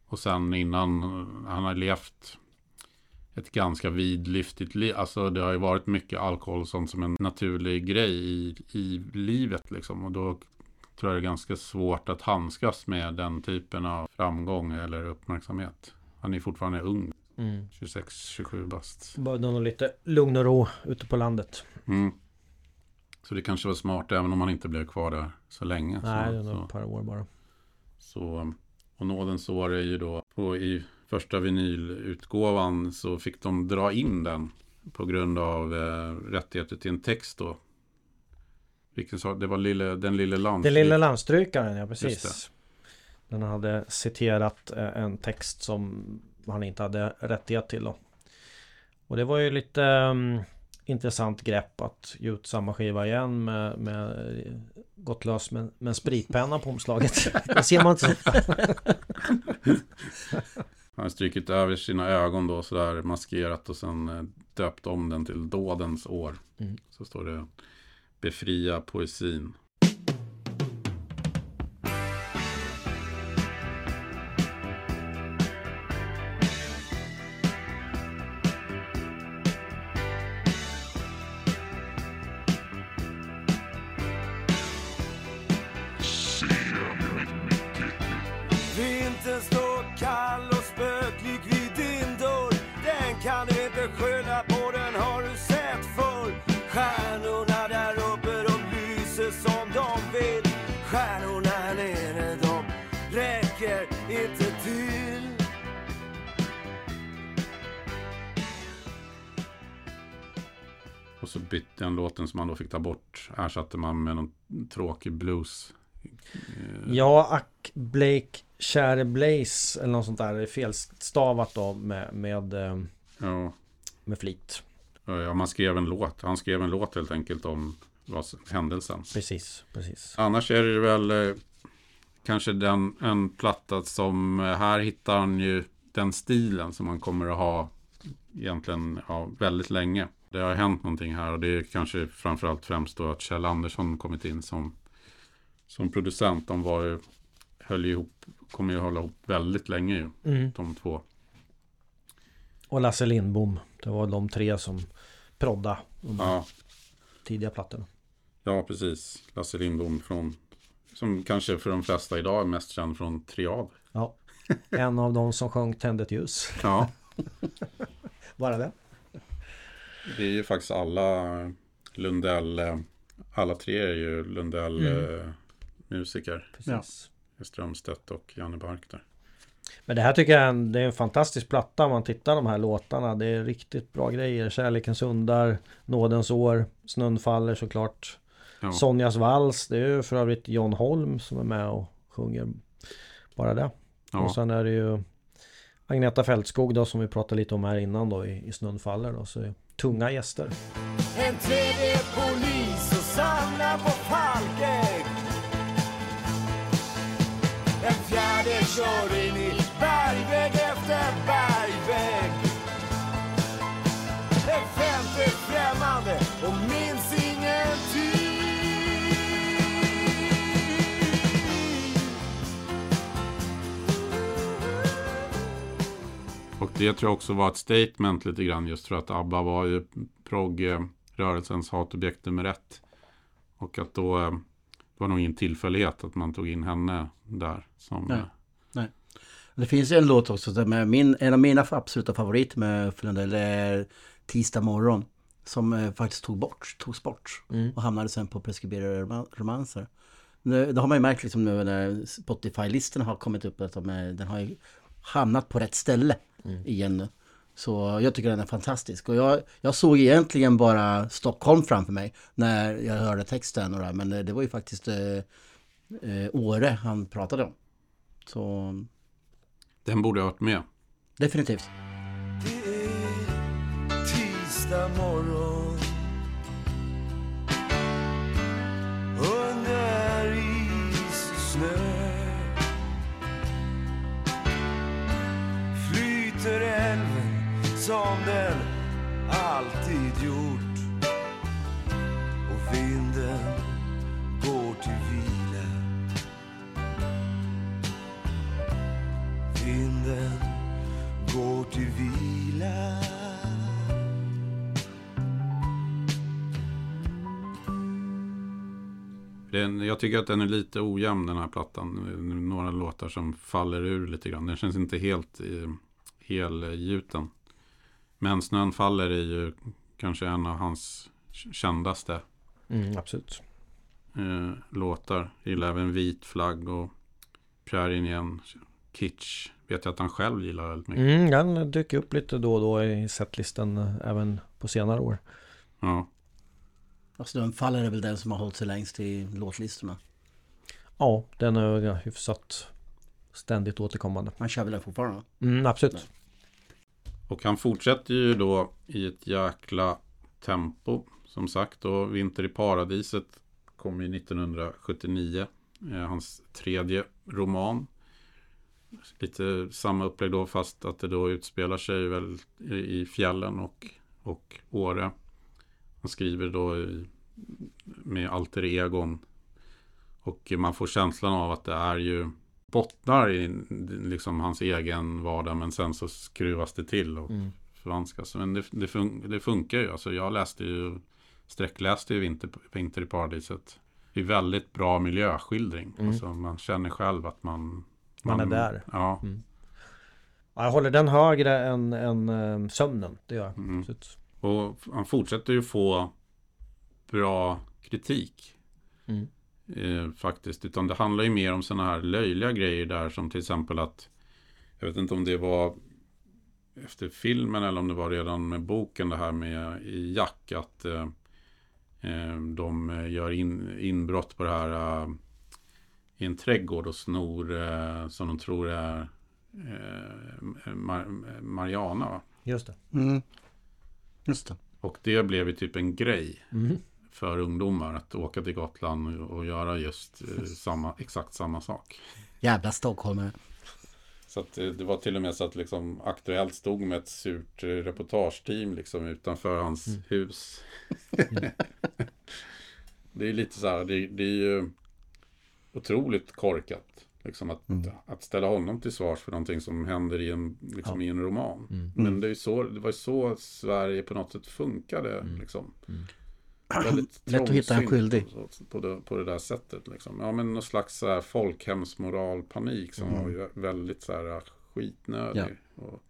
Och sen innan han har levt ett ganska vidlyftigt liv. Alltså det har ju varit mycket alkohol och sånt som en naturlig grej i, i livet liksom. Och då tror jag det är ganska svårt att handskas med den typen av framgång eller uppmärksamhet. Han är fortfarande ung, Mm. 26-27 bast. Behövde nog lite lugn och ro ute på landet. Mm. Så det kanske var smart även om han inte blev kvar där så länge. Nej, det är så, så, ett par år bara. så, och nådens år är ju då på, i första vinylutgåvan så fick de dra in den på grund av eh, rättigheter till en text då. Vilken sa det var lille, den lille land. Den lilla landstrykaren, ja precis. Den hade citerat eh, en text som han inte hade rättighet till då. Och det var ju lite um, intressant grepp att ge ut samma skiva igen med, med gått lös med, med en spritpenna på omslaget. Det ser man inte så Han har strykit över sina ögon då sådär maskerat och sen eh, döpt om den till Dådens år. Mm. Så står det Befria poesin. Låten som man då fick ta bort. Ersatte man med någon tråkig blues. Eh, Ja, Ack Blake Käre Blaze eller något sånt där är felstavat då med, med, eh, Ja, med flit. ja, man skrev en låt. Han skrev en låt helt enkelt om vad, händelsen. Precis, precis. Annars är det väl eh, kanske den, en platta som här hittar han ju den stilen som man kommer att ha egentligen ja, väldigt länge. Det har hänt någonting här och det är kanske framförallt främst då att Kjell Andersson kommit in som, som producent. De var ju, höll ihop, kommer ju hålla ihop väldigt länge ju, Mm. de två. Och Lasse Lindbom. Det var de tre som prodda de Ja, tidiga plattorna. ja precis. Lasse Lindbom från, som kanske för de flesta idag är mest känd från Triad. Ja. En av de som sjöng Tänd ett ljus. Ja, Bara det? Det är ju faktiskt alla Lundell, eh, alla tre är ju Lundell Mm. eh, musiker. Precis. Strömstedt och Janne Bark där. Men det här tycker jag är en, det är en fantastisk platta om man tittar de här låtarna. Det är riktigt bra grejer. Kärlekens hundar, Nådens år, Snön faller såklart. Ja. Sonjas vals, det är ju för övrigt John Holm som är med och sjunger bara det. Och Ja, sen är det ju Agneta Fältskog då som vi pratade lite om här innan då i, i Snön faller då. Så tunga gäster. En tredje polis och samlar på Falkegg En fjärde kör det tror jag också var ett statement lite grann just för att ABBA var ju progg-rörelsens hatobjekt nummer ett. Och att då eh, det var nog ingen tillfällighet att man tog in henne där. Som, Nej. eh, Det finns ju en låt också som är min, en av mina absoluta favoriter med Uffe Lundell är Tisdag morgon. Som eh, faktiskt tog bort, togs bort Mm. och hamnade sen på preskriberade roma- romanser. Nu, det har man ju märkt liksom nu när Spotify-listorna har kommit upp att de den har ju hamnat på rätt ställe igen nu. Så jag tycker den är fantastisk. Och jag, jag såg egentligen bara Stockholm framför mig när jag hörde texten och det här, Men det, det var ju faktiskt eh, eh, Åre han pratade om. Så den borde ha varit med. definitivt. Det är tisdag morgon som den alltid gjort Och vinden går till vila Vinden går till vila Den, jag tycker att den är lite ojämn den här plattan. Några låtar som faller ur lite grann. Den känns inte helt eh, helgjuten. Men Snön faller är ju kanske en av hans kändaste Mm, absolut. eh, låtar. Gillar även Vit flagg och Pjärin igen. Kitsch vet jag att han själv gillar väldigt mycket. Mm, den dyker upp lite då och då i setlisten eh, även på senare år. Ja. Alltså den faller är väl den som har hållit sig längst i låtlistorna. Ja, den är hyfsat ständigt återkommande. Man kör väl den fortfarande? Mm, absolut. Och han fortsätter ju då i ett jäkla tempo som sagt. Och Vinter i paradiset kom ju 1979. Eh, hans tredje roman. Lite samma upplägg då fast att det då utspelar sig väl i fjällen och, och Åre. Han skriver då i, med alter egon. Och man får känslan av att det är ju bottnar i liksom hans egen vardag men sen så skruvas det till och Mm. förvanskas. Men det, det, fun det funkar ju. Alltså jag läste ju sträckläste ju Vinter, Vinter i paradiset. Det är väldigt bra miljöskildring. Mm. Alltså man känner själv att man Man är där. Ja. Mm. Ja, jag håller den högre än, än eh, sömnen. Det gör jag. Mm. Och han fortsätter ju få bra kritik. Mm. Eh, faktiskt. Utan det handlar ju mer om sådana här löjliga grejer där som till exempel att jag vet inte om det var efter filmen eller om det var redan med boken det här med i Jack att eh, eh, de eh, gör in, inbrott på det här eh, i en trädgård och snor eh, som de tror är eh, Mar- Mariana. Va? Just det. Mm. Just det. Och det blev ju typ en grej Mm. För ungdomar att åka till Gotland och, göra just eh, samma, exakt samma sak. Jävla stockholmare. Så att det, det var till och med så att liksom Aktuellt stod med ett surt eh, reportageteam liksom utanför hans hus. det är lite så här, det, det är ju otroligt korkat. Liksom att, att ställa honom till svars för någonting som händer i en, liksom i en roman. Mm. Men det, är så, det var ju så Sverige på något sätt funkade. Liksom. Lätt att hitta en skyldig. På, på, det, på det där sättet. Liksom. Ja, men någon slags så här, folkhemsmoralpanik som var ju väldigt så här, skitnödig. Och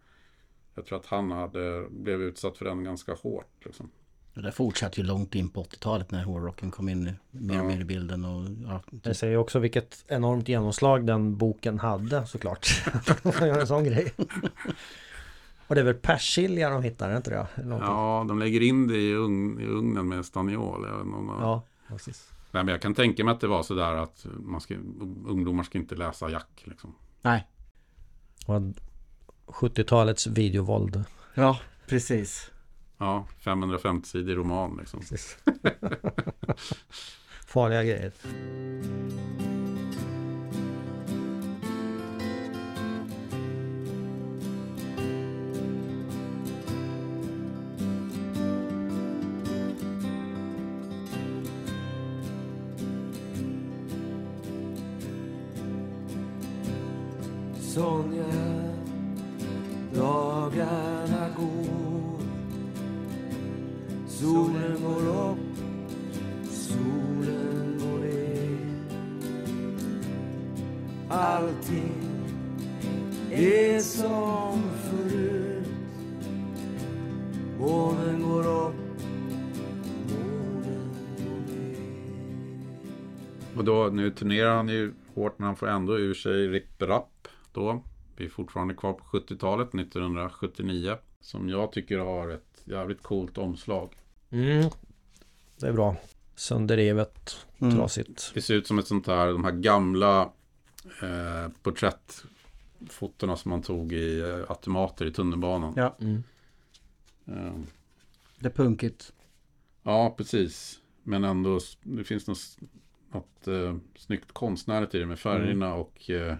jag tror att han hade, blev utsatt för den ganska hårt. Liksom. Och det fortsatte ju långt in på 80-talet när hårdrocken kom in mer och Ja. mer i bilden. Och, ja, Det säger också vilket enormt genomslag den boken hade såklart. En sån grej. Och det är väl persilja de hittar, inte det? Någonting? Ja, de lägger in det i, ugn, i ugnen med staniol. Det- ja, precis. Nej, men jag kan tänka mig att det var sådär att man ska, ungdomar ska inte läsa Jack. Liksom. nej. Och 70-talets videovåld. Ja, precis. Ja, 550 sidor roman liksom. Precis. Farliga grejer. Turnerar han ju hårt men han får ändå ur sig Rip Rapp då. Vi är fortfarande kvar på 70-talet, 1979. Som jag tycker har ett jävligt coolt omslag. Mm. Det är bra. Sönderrevet, Mm. trasigt. Det ser ut som ett sånt här, de här gamla eh, porträttfotona som man tog i eh, automater i tunnelbanan. Ja. Mm. Eh, Det är punkigt. ja, precis. Men ändå, det finns något, något eh, snyggt konstnärligt i det med färgerna och, eh,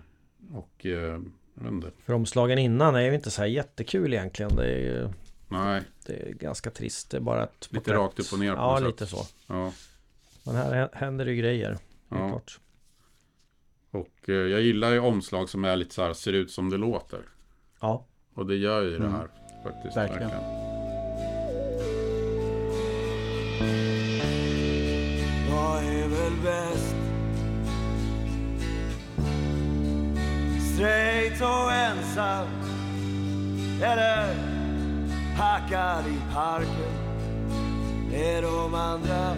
och eh, jag vet inte. För omslagen innan är ju inte så här jättekul egentligen. Det är, ju- Nej, det är ganska trist. Det är bara ett Lite porträtt. rakt upp och ner på Ja, lite sätt. så. ja. Men här händer ju grejer. Ja. klart. Och eh, jag gillar ju omslag som är lite så här, ser ut som det låter. Ja. Och det gör ju det Mm. här faktiskt. Verkligen. Vad bäst? Straight och ensam Eller hackad i parken Med de andra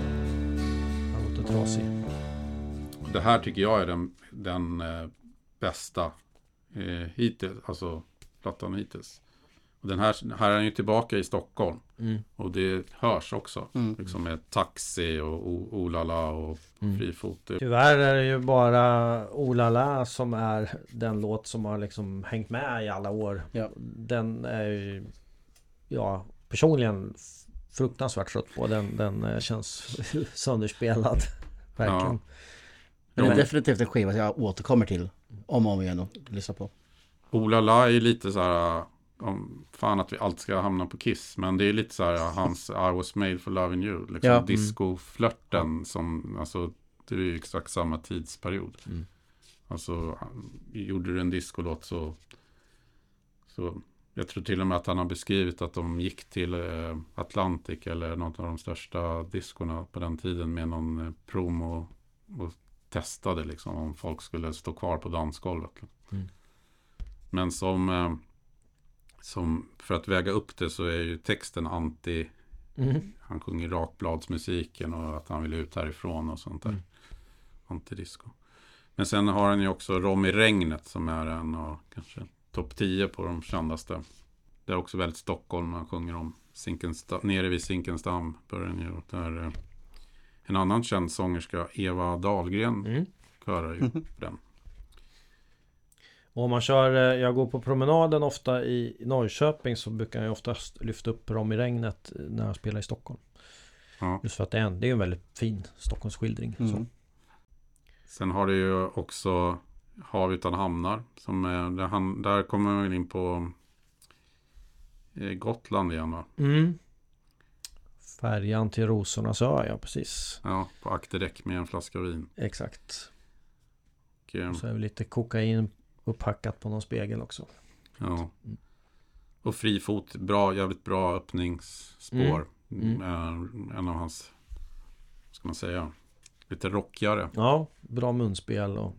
Han låter trasig. Det här tycker jag är den, den eh, bästa eh, hittills, alltså plattan hittills. Och den här, här är han ju tillbaka i Stockholm. Mm. Och det hörs också. Mm. Liksom med taxi och olala och Mm. frifot. Det- Tyvärr är det ju bara Olala som är den låt som har liksom hängt med i alla år. Ja. Den är ju... Ja, personligen fruktansvärt trött på. Den, den eh, känns sönderspelad. Verkligen. Men det är Ja. definitivt en skiva jag återkommer till om och om igen och lyssnar på. Ola La är lite så här, om, fan att vi alltid ska hamna på Kiss, men det är lite så här, hans I was made for loving you, liksom Ja. Mm. disco-flörten som, alltså, det är ju exakt samma tidsperiod. Mm. Alltså, gjorde du en discolåt så, så, jag tror till och med att han har beskrivit att de gick till eh, Atlantic eller något av de största diskorna på den tiden med någon eh, promo och testade liksom om folk skulle stå kvar på dansgolvet. Mm. Men som, eh, som för att väga upp det så är ju texten anti Mm. han sjunger rakbladsmusiken och att han vill ut härifrån och sånt där. Mm. Antidisco. Men sen har han ju också Rom i regnet som är en av kanske topp 10 på de kändaste. Det är också väldigt Stockholm, man sjunger om Zinkensdamm, nere vid Zinkensdamm börjar den ju. Där, eh, en annan känd sångerska, Eva Dahlgren, Mm. körar ju den. Och om man kör, eh, jag går på promenaden ofta i Norrköping så brukar jag oftast lyfta upp Rom i regnet eh, när jag spelar i Stockholm. Ja. Just för att det är en, det är en väldigt fin Stockholmsskildring. Mm. Sen har du ju också Hav utan hamnar. Som är, där, han, där kommer man in på eh, Gotland igen va? Mm. Färjan till Rosornas ö, ja precis. Ja, på akterdäck med en flaska vin. Exakt. Och, Och så är det lite kokain upphackat på någon spegel också. ja. och fri fot, bra, jävligt bra öppningsspår. Mm. Eh, en av hans, vad ska man säga, lite rockigare. Ja, bra munspel och...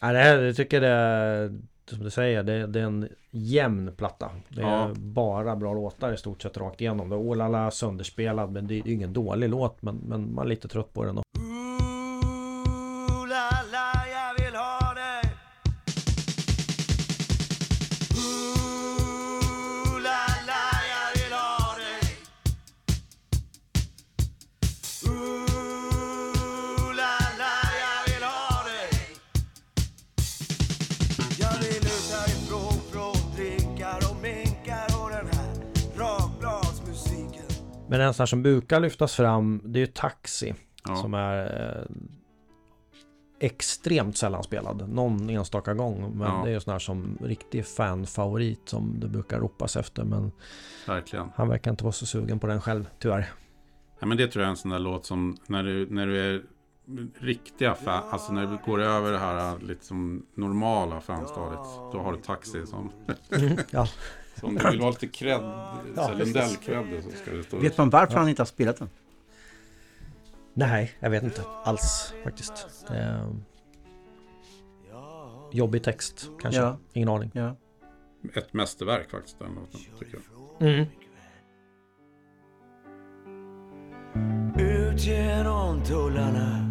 Ja, det här, jag tycker det är, som du säger, det, det är en jämn platta. Det är Ja. bara bra låtar i stort sett rakt igenom. Det är Ålala sönderspelad, men det är ingen dålig låt. Men, men man är lite trött på den. Men en sån här som brukar lyftas fram, det är ju Taxi. Ja. Som är eh, extremt sällan spelad. Någon enstaka gång. Men Ja. det är ju sån här som riktig fanfavorit som det brukar ropas efter. Men Verkligen. han verkar inte vara så sugen på den själv, tyvärr. Ja, men det tror jag är en sån där låt som när du, när du är riktiga fan, alltså när du går över det här lite som normala fanstadiet, då har du taxi som, Ja. Så om du vill vara lite cred, Ja, Lundell-cred så ska det stå Vet man varför han inte har spelat den? Nej, jag vet inte alls faktiskt. Är... Jobbig text kanske. Ja. Ingen aning. Ja. ett mästerverk faktiskt den låten, tycker jag. Mm. Ut genom tullarna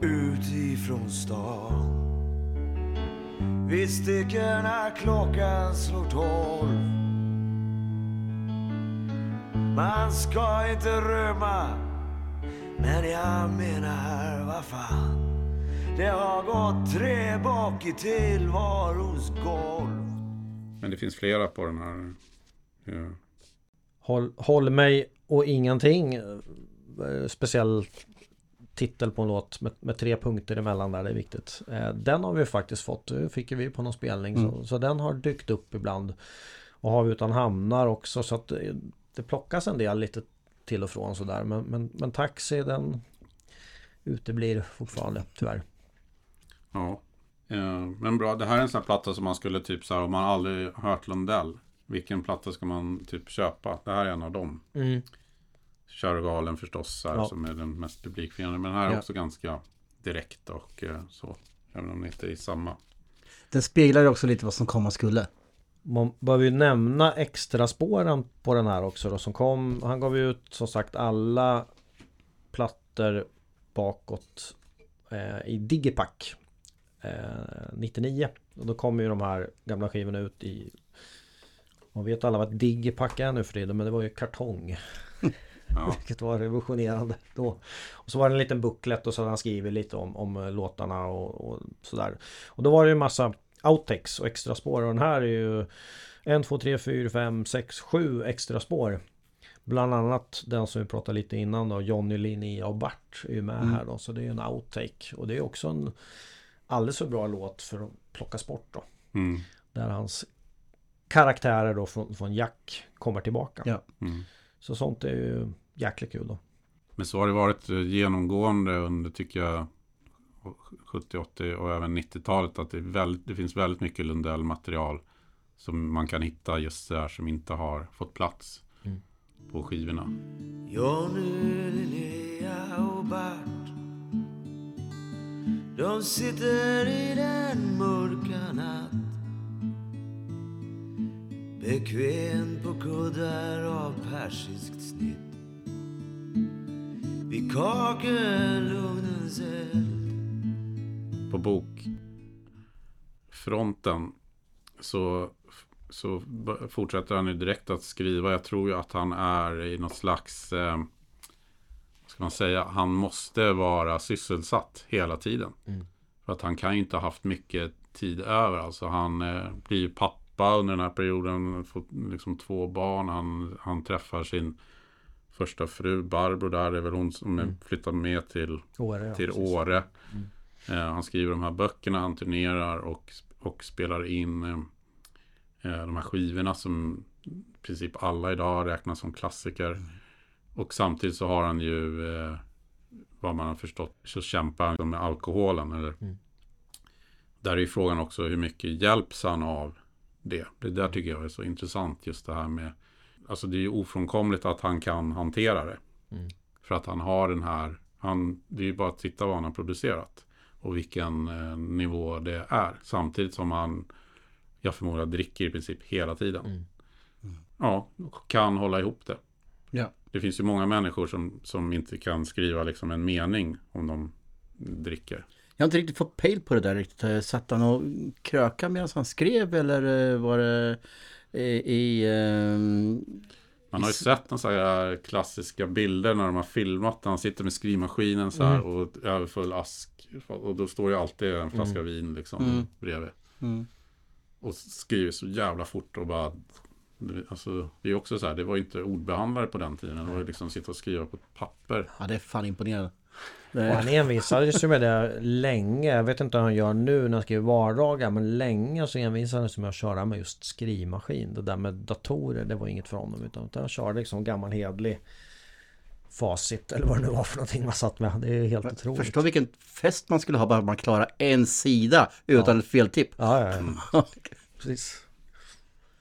Ut ifrån stan Vid styckena klockan slår tolv Man ska inte römma Men jag menar, vad fan Det har gått tre bak i tillvarons golv Men det finns flera på den här. Ja. Håll, håll mig och ingenting. Eh, Speciell titel på en låt med, med tre punkter emellan där, det är viktigt. Eh, Den har vi faktiskt fått, det fick vi på någon spelning. Så, så den har dykt upp ibland. Och har vi utan hamnar också så att det, det plockas en del lite till och från sådär. Men, men, men Taxi den uteblir fortfarande tyvärr. ja. Eh, Men bra, det här är en sån här platta som man skulle typ så här, om man aldrig hört Lundell, vilken platta ska man typ köpa? Det här är en av dem. Kör och galen förstås, så här, Ja. som är den mest publikfriande. Men den här är Ja. också ganska direkt och eh, så. Även om det inte är samma. Den speglar ju också lite vad som komma skulle. Man behöver ju nämna extra spåren på den här också då som kom. Han gav ju ut som sagt alla plattor bakåt eh, i Digipack eh, 99. Och då kommer ju de här gamla skivorna ut i Man vet alla vad Digipack är nu för tiden men det var ju kartong. Ja. Vilket var revolutionerande då. Och så var det en liten booklet och så hade han skrivit lite om, om eh, låtarna och, och sådär. Och då var det ju en massa outtakes och extra spår och den här är ju En, två, tre, fyra, fem, sex, sju extra spår. Bland annat den som vi pratade lite innan då, Johnny, Linnea och Bart är ju med Mm. här då. Så det är en outtake. Och det är också en alldeles för bra låt för att plockas bort då. Mm. Där hans karaktärer då från, från Jack kommer tillbaka. Ja. Mm. Så sånt är ju jäkligt kul då. Men så har det varit genomgående under, tycker jag, 70, 80 och även 90-talet. Att det, är väldigt, det finns väldigt mycket Lundell-material som man kan hitta just där som inte har fått plats Mm. på skivorna. Johnny, Linnea och Bart De sitter i den mörka natten. Bekvämt på kuddar av persiskt snitt Vid kakelugnens eld På bokfronten så, så fortsätter han ju direkt att skriva. Jag tror ju att han är i något slags, eh, ska man säga, han måste vara sysselsatt hela tiden. Mm. För att han kan ju inte ha haft mycket tid över. Alltså han eh, blir ju pappa under den här perioden, fått liksom två barn. Han, han träffar sin första fru Barbro där, det är väl hon som Mm. flyttar med till Åre, ja, till. Åre. Mm. Eh, han skriver de här böckerna, han turnerar och, och spelar in eh, eh, de här skivorna som i princip alla idag räknas som klassiker. Mm. Och samtidigt så har han ju, eh, vad man har förstått, så kämpar han med alkoholen. Eller? Mm. Där är ju frågan också hur mycket hjälps han av det. Det där tycker jag är så intressant just det här med, alltså det är ju ofrånkomligt att han kan hantera det. Mm. För att han har den här, han, det är ju bara att titta vad han har producerat. Och vilken eh, nivå det är. Samtidigt som han, jag förmodar, dricker i princip hela tiden. Mm. Ja, och kan hålla ihop det. Ja. Det finns ju många människor som, som inte kan skriva liksom en mening om de dricker. Jag har inte riktigt fått pejl på det där riktigt. Eh, Satt han och kröka medan han skrev eller eh, var det eh, i... ehm, Man har ju sett några här klassiska bilder när de har filmat. När han sitter med skrivmaskinen så här Mm. och överfull ask. Och då står ju alltid en flaska vin liksom Mm. bredvid. mm. Och skriver så jävla fort och bara Alltså det är också så här, det var ju inte ordbehandlare på den tiden. Det var ju liksom sitta och skriva på papper. Ja, det är fan imponerande. Och Det, han envisades ju med det länge. Jag vet inte hur han gör nu när han skriver vardagar. Men länge så envisades han sig med att köra med just skrivmaskin. Det där med datorer, det var inget för honom. Utan han körde liksom gammal hedlig facit eller vad det nu var för någonting man satt med. Det är helt otroligt. förstå vilken fest man skulle ha bara man klarar en sida utan ett feltipp. Ja, ja, ja. Precis.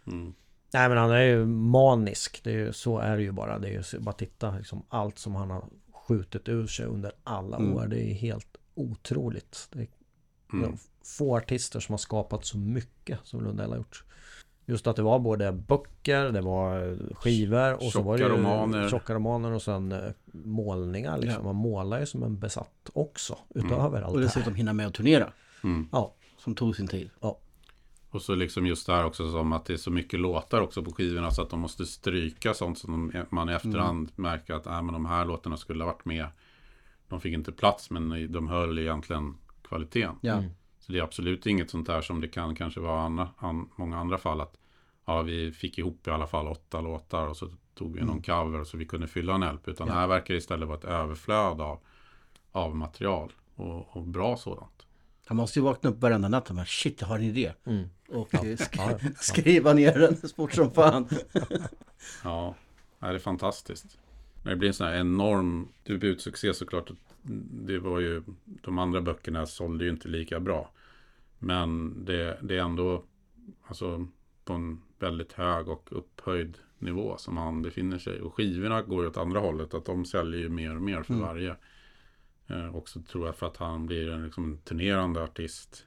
Mm. Nej men han är ju manisk. Det är ju, så är det ju bara. Det är ju bara titta liksom allt som han har skjutit ur sig under alla Mm. år. Det är helt otroligt. Det är Mm. få artister som har skapat så mycket som Lundell har gjort. Just att det var både böcker, det var skivor och så var det Tjocka ju romaner. tjocka romaner och sen eh, målningar. Liksom. Ja. Man målar ju som en besatt också utöver allt Och det här. dessutom hinna med att turnera. Mm. Ja, Som tog sin tid. ja. Och så liksom just där också som att det är så mycket låtar också på skivorna så att de måste stryka sånt som de, man i efterhand märker att äh, men de här låtarna skulle ha varit med. De fick inte plats men de höll egentligen kvaliteten. Ja. Mm. Så det är absolut inget sånt där som det kan kanske vara andra, an, många andra fall. Att ja, vi fick ihop i alla fall åtta låtar och så tog vi någon cover så vi kunde fylla en LP. Utan Ja. här verkar det istället vara ett överflöd av, av material och, och bra sådant. Han måste ju vakna upp varenda natt och bara shit, jag har en idé. Mm. Och eh, sk- Ja, ja. skriva ner den fort som fan. Ja, det är fantastiskt. När det blir en sån här enorm debutsuccé såklart. Det var ju, de andra böckerna sålde ju inte lika bra. Men det, det är ändå alltså, på en väldigt hög och upphöjd nivå som han befinner sig. Och skivorna går ju åt andra hållet. Att de säljer ju mer och mer för Mm. varje. Eh, också tror jag för att han blir en liksom, turnerande artist.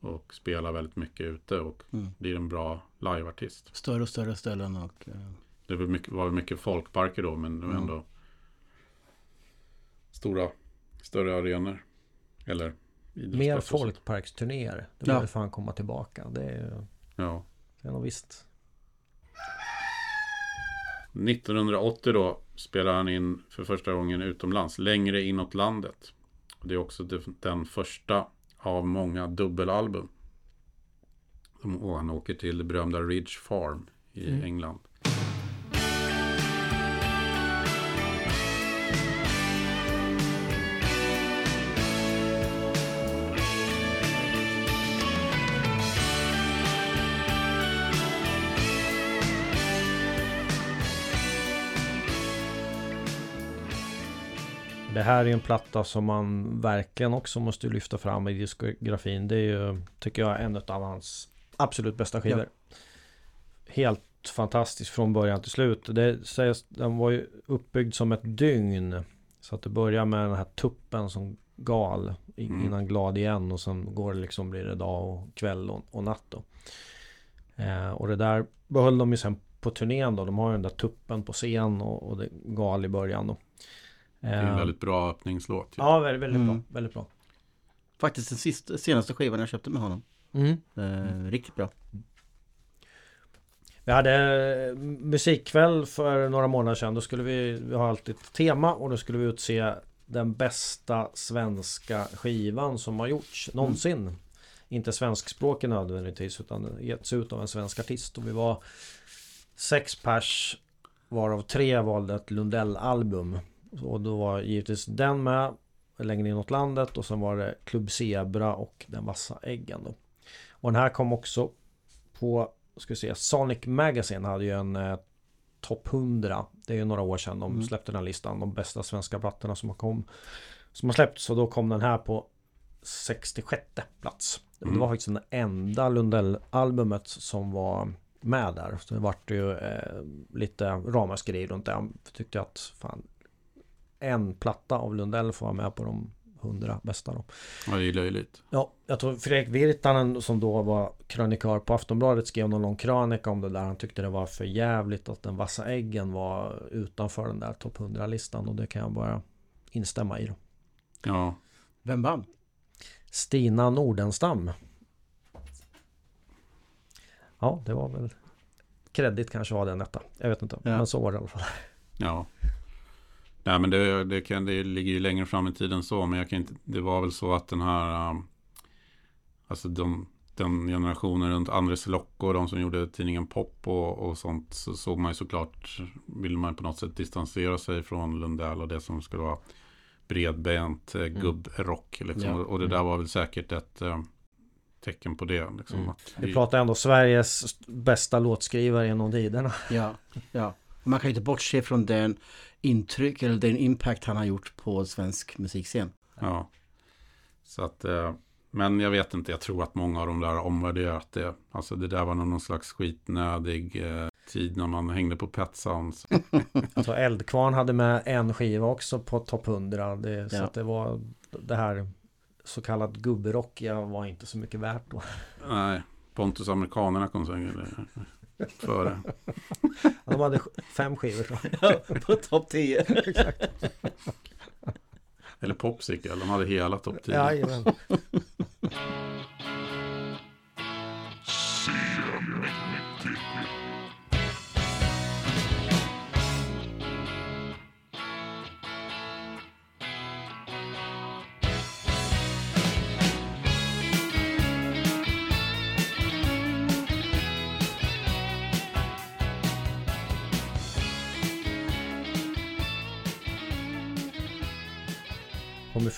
Och spelar väldigt mycket ute och Mm. blir en bra liveartist. Större och större ställen och... eh, Det var mycket, var mycket folkparker då, men det var Mm. ändå stora, större arenor. Eller Mer folkparksturnéer. Det Ja. borde fan komma tillbaka. Det är, Ja. det är nog visst. 1980 då spelade han in för första gången utomlands, längre inåt landet. Det är också den första av många dubbelalbum. Och han åker till det berömda Ridge Farm i Mm. England. Det här är ju en platta som man verkligen också måste lyfta fram i diskografin. Det är ju, tycker jag, en av hans absolut bästa skivor. Helt fantastisk från början till slut. Det sägs, den var ju uppbyggd som ett dygn. Så att det börjar med den här tuppen som gal Mm. innan glad igen och sen går det liksom blir det dag och kväll och, och natt då. Eh, och det där behöll de ju sen på turnén då. De har ju den där tuppen på scen och, och det gal i början då. Det är en Eh, väldigt bra öppningslåt. ju. Ja, väldigt, väldigt Mm. bra. Väldigt bra. Faktiskt den sista, senaste skivan jag köpte med honom. Mm. Eh, riktigt bra. Vi hade eh, musikkväll för några månader sedan. Då skulle vi, vi har alltid ett tema och då skulle vi utse den bästa svenska skivan som har gjorts någonsin. Inte svenskspråkig nödvändigtvis utan getts ut av en svensk artist. Och vi var sex pers varav tre valde ett Lundell-album. Och då var givetvis den med längre inåt landet och sen var det Club Zebra och Den vassa äggen då. Och den här kom också på ska vi se, Sonic Magazine hade ju en eh, topp 100. Det är ju några år sedan de Mm. släppte den här listan. De bästa svenska plattorna som har, kom, som har släppts. Så då kom den här på 66 plats. Det Mm. var faktiskt den enda Lundell-albumet som var med där. Så det vart ju eh, lite ramaskri runt det. Jag tyckte att fan, en platta av Lundell får vara med på de 100 bästa då. Ja, det är löjligt. Ja, jag tror Fredrik Virtanen som då var krönikör på Aftonbladet skrev någon lång krönika om det där. Han tyckte det var för jävligt att den vassa äggen var utanför den där topp 100-listan och det kan jag bara instämma i. Då. Ja, Vem vann? Stina Nordenstam. Ja, det var väl kredit kanske var den detta. Jag vet inte, Ja. men så var det i alla fall. ja. Nej, men det, det, kan, det ligger ju längre fram i tiden så. Men jag kan inte, det var väl så att den här... um, Alltså de, den generationen runt Andres Locko, de som gjorde tidningen Pop och, och sånt, så såg man ju såklart, ville man på något sätt distansera sig från Lundell och det som skulle vara bredbent eh, gubbrock. Liksom. Ja. Och det där var väl säkert ett eh, tecken på det. Liksom, Mm. att Vi pratar ändå Sveriges bästa låtskrivare genom tiderna. Ja, ja. Man kan ju inte bortse från den intryck eller den impact han har gjort på svensk musikscen. Ja. Så att, eh, men jag vet inte, jag tror att många av de där har omvärderat det. Alltså det där var någon slags skitnödig eh, tid när man hängde på Pet Sounds. Alltså Eldkvarn hade med en skiva också på topp 100. Det, Så Ja. att det var det här så kallat gubberockiga var inte så mycket värt då. Nej, Pontus Amerikanerna kom sen eh, före. De hade fem skivor jag. på topp 10. Eller Popsicle, de hade hela topp 10. Jajamän.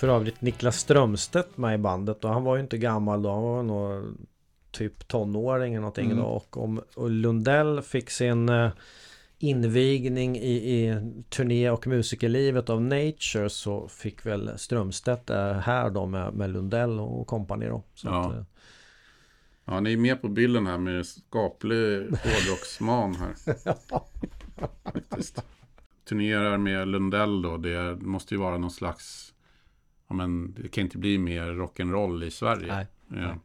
För övrigt Niklas Strömstedt med i bandet och han var ju inte gammal då. Han var nog typ tonåring eller någonting Mm. då. Och, om, och Lundell fick sin eh, invigning i, i turné och musikerlivet av Nature så fick väl Strömstedt här då med, med Lundell och kompani då. Så Ja. att, eh, Ja, ni är med på bilden här med skaplig hårdrocksman här. Faktiskt. Turnerar med Lundell då, det måste ju vara någon slags... Ja, men det kan inte bli mer rock'n'roll i Sverige. Nej. Ja.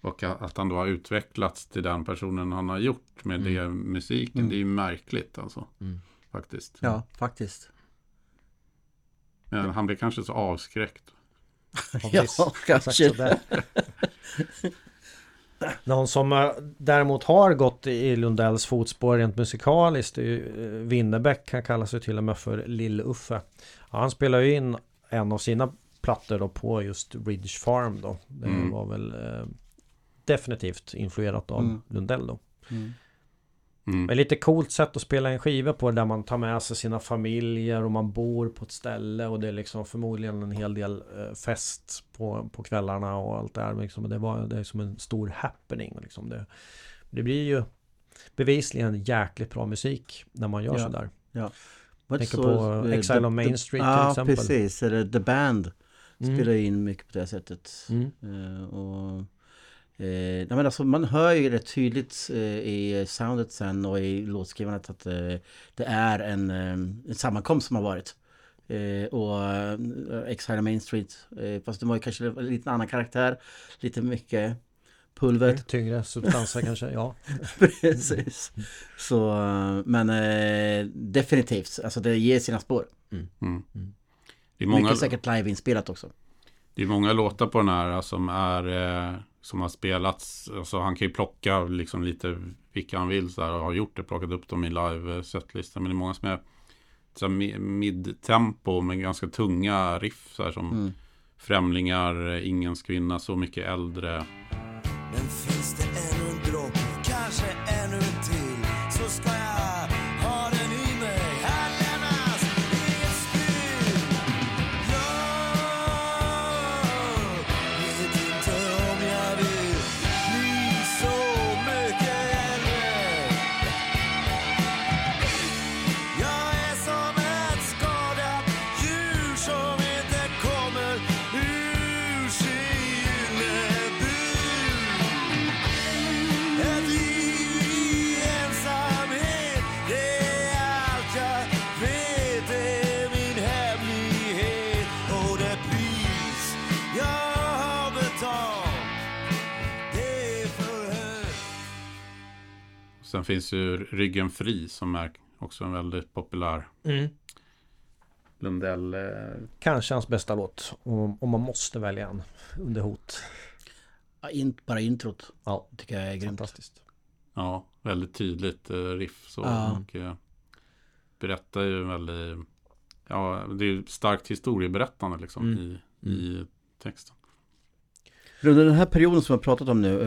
Och att han då har utvecklats till den personen han har gjort med det musiken, Mm. det är ju märkligt alltså. Mm. Faktiskt. Ja, faktiskt. Men han blir kanske så avskräckt. ja, kanske. Någon som eh, däremot har gått i Lundells fotspår rent musikaliskt är ju eh, Winnerbäck. Han kallar sig till och med för Lill-Uffe. Ja, han spelar ju in en av sina plattor då på just Ridge Farm då. Det Mm. var väl eh, definitivt influerat av Mm. Lundell då. Mm. Mm. Men lite coolt sätt att spela en skiva på där man tar med sig sina familjer och man bor på ett ställe och det är liksom förmodligen en hel del eh, fest på, på kvällarna och allt det här. Liksom. Det, var, det är som en stor happening. Liksom. Det, det blir ju bevisligen jäkligt bra musik när man gör Ja. sådär. Det Tänker så, på eh, Exile The- on Main The- Street till Ja, exempel. precis. Eller The Band Mm. spelar in mycket på det sättet. Mm. Eh, och, eh, nej, men alltså, man hör ju rätt tydligt eh, i soundet sen och i låtskrivandet att eh, det är en, en sammankomst som har varit. Eh, och eh, Exile Main Street. Eh, fast det var ju kanske en lite annan karaktär. Lite mycket pulver. Lite tyngre substanser kanske, ja. Precis. Så, men eh, definitivt. Alltså det ger sina spår. Mm. Det, är många, Mycket säkert liveinspelat också. det är många låtar på den här som är eh, som har spelats. Alltså han kan ju plocka liksom lite vilka han vill så här, och har gjort det. Plockat upp dem i live-setlistan. Men det är många som är så här, mi- mid-tempo med ganska tunga riff. Så här, som Mm. Främlingar, eh, Ingens kvinna, Så mycket äldre. Sen finns ju Ryggen fri som är också en väldigt populär Mm. Lundell. Eh, Kanske hans bästa låt. Om, om man måste välja en under hot. Ja, in, bara introt Ja, tycker jag är grymt. fantastiskt. ja, väldigt tydligt eh, riff så. Ja. Och, eh, berättar ju väldigt, ja det är ju starkt historieberättande liksom Mm. i, i texten. Under den här perioden som vi har pratat om nu,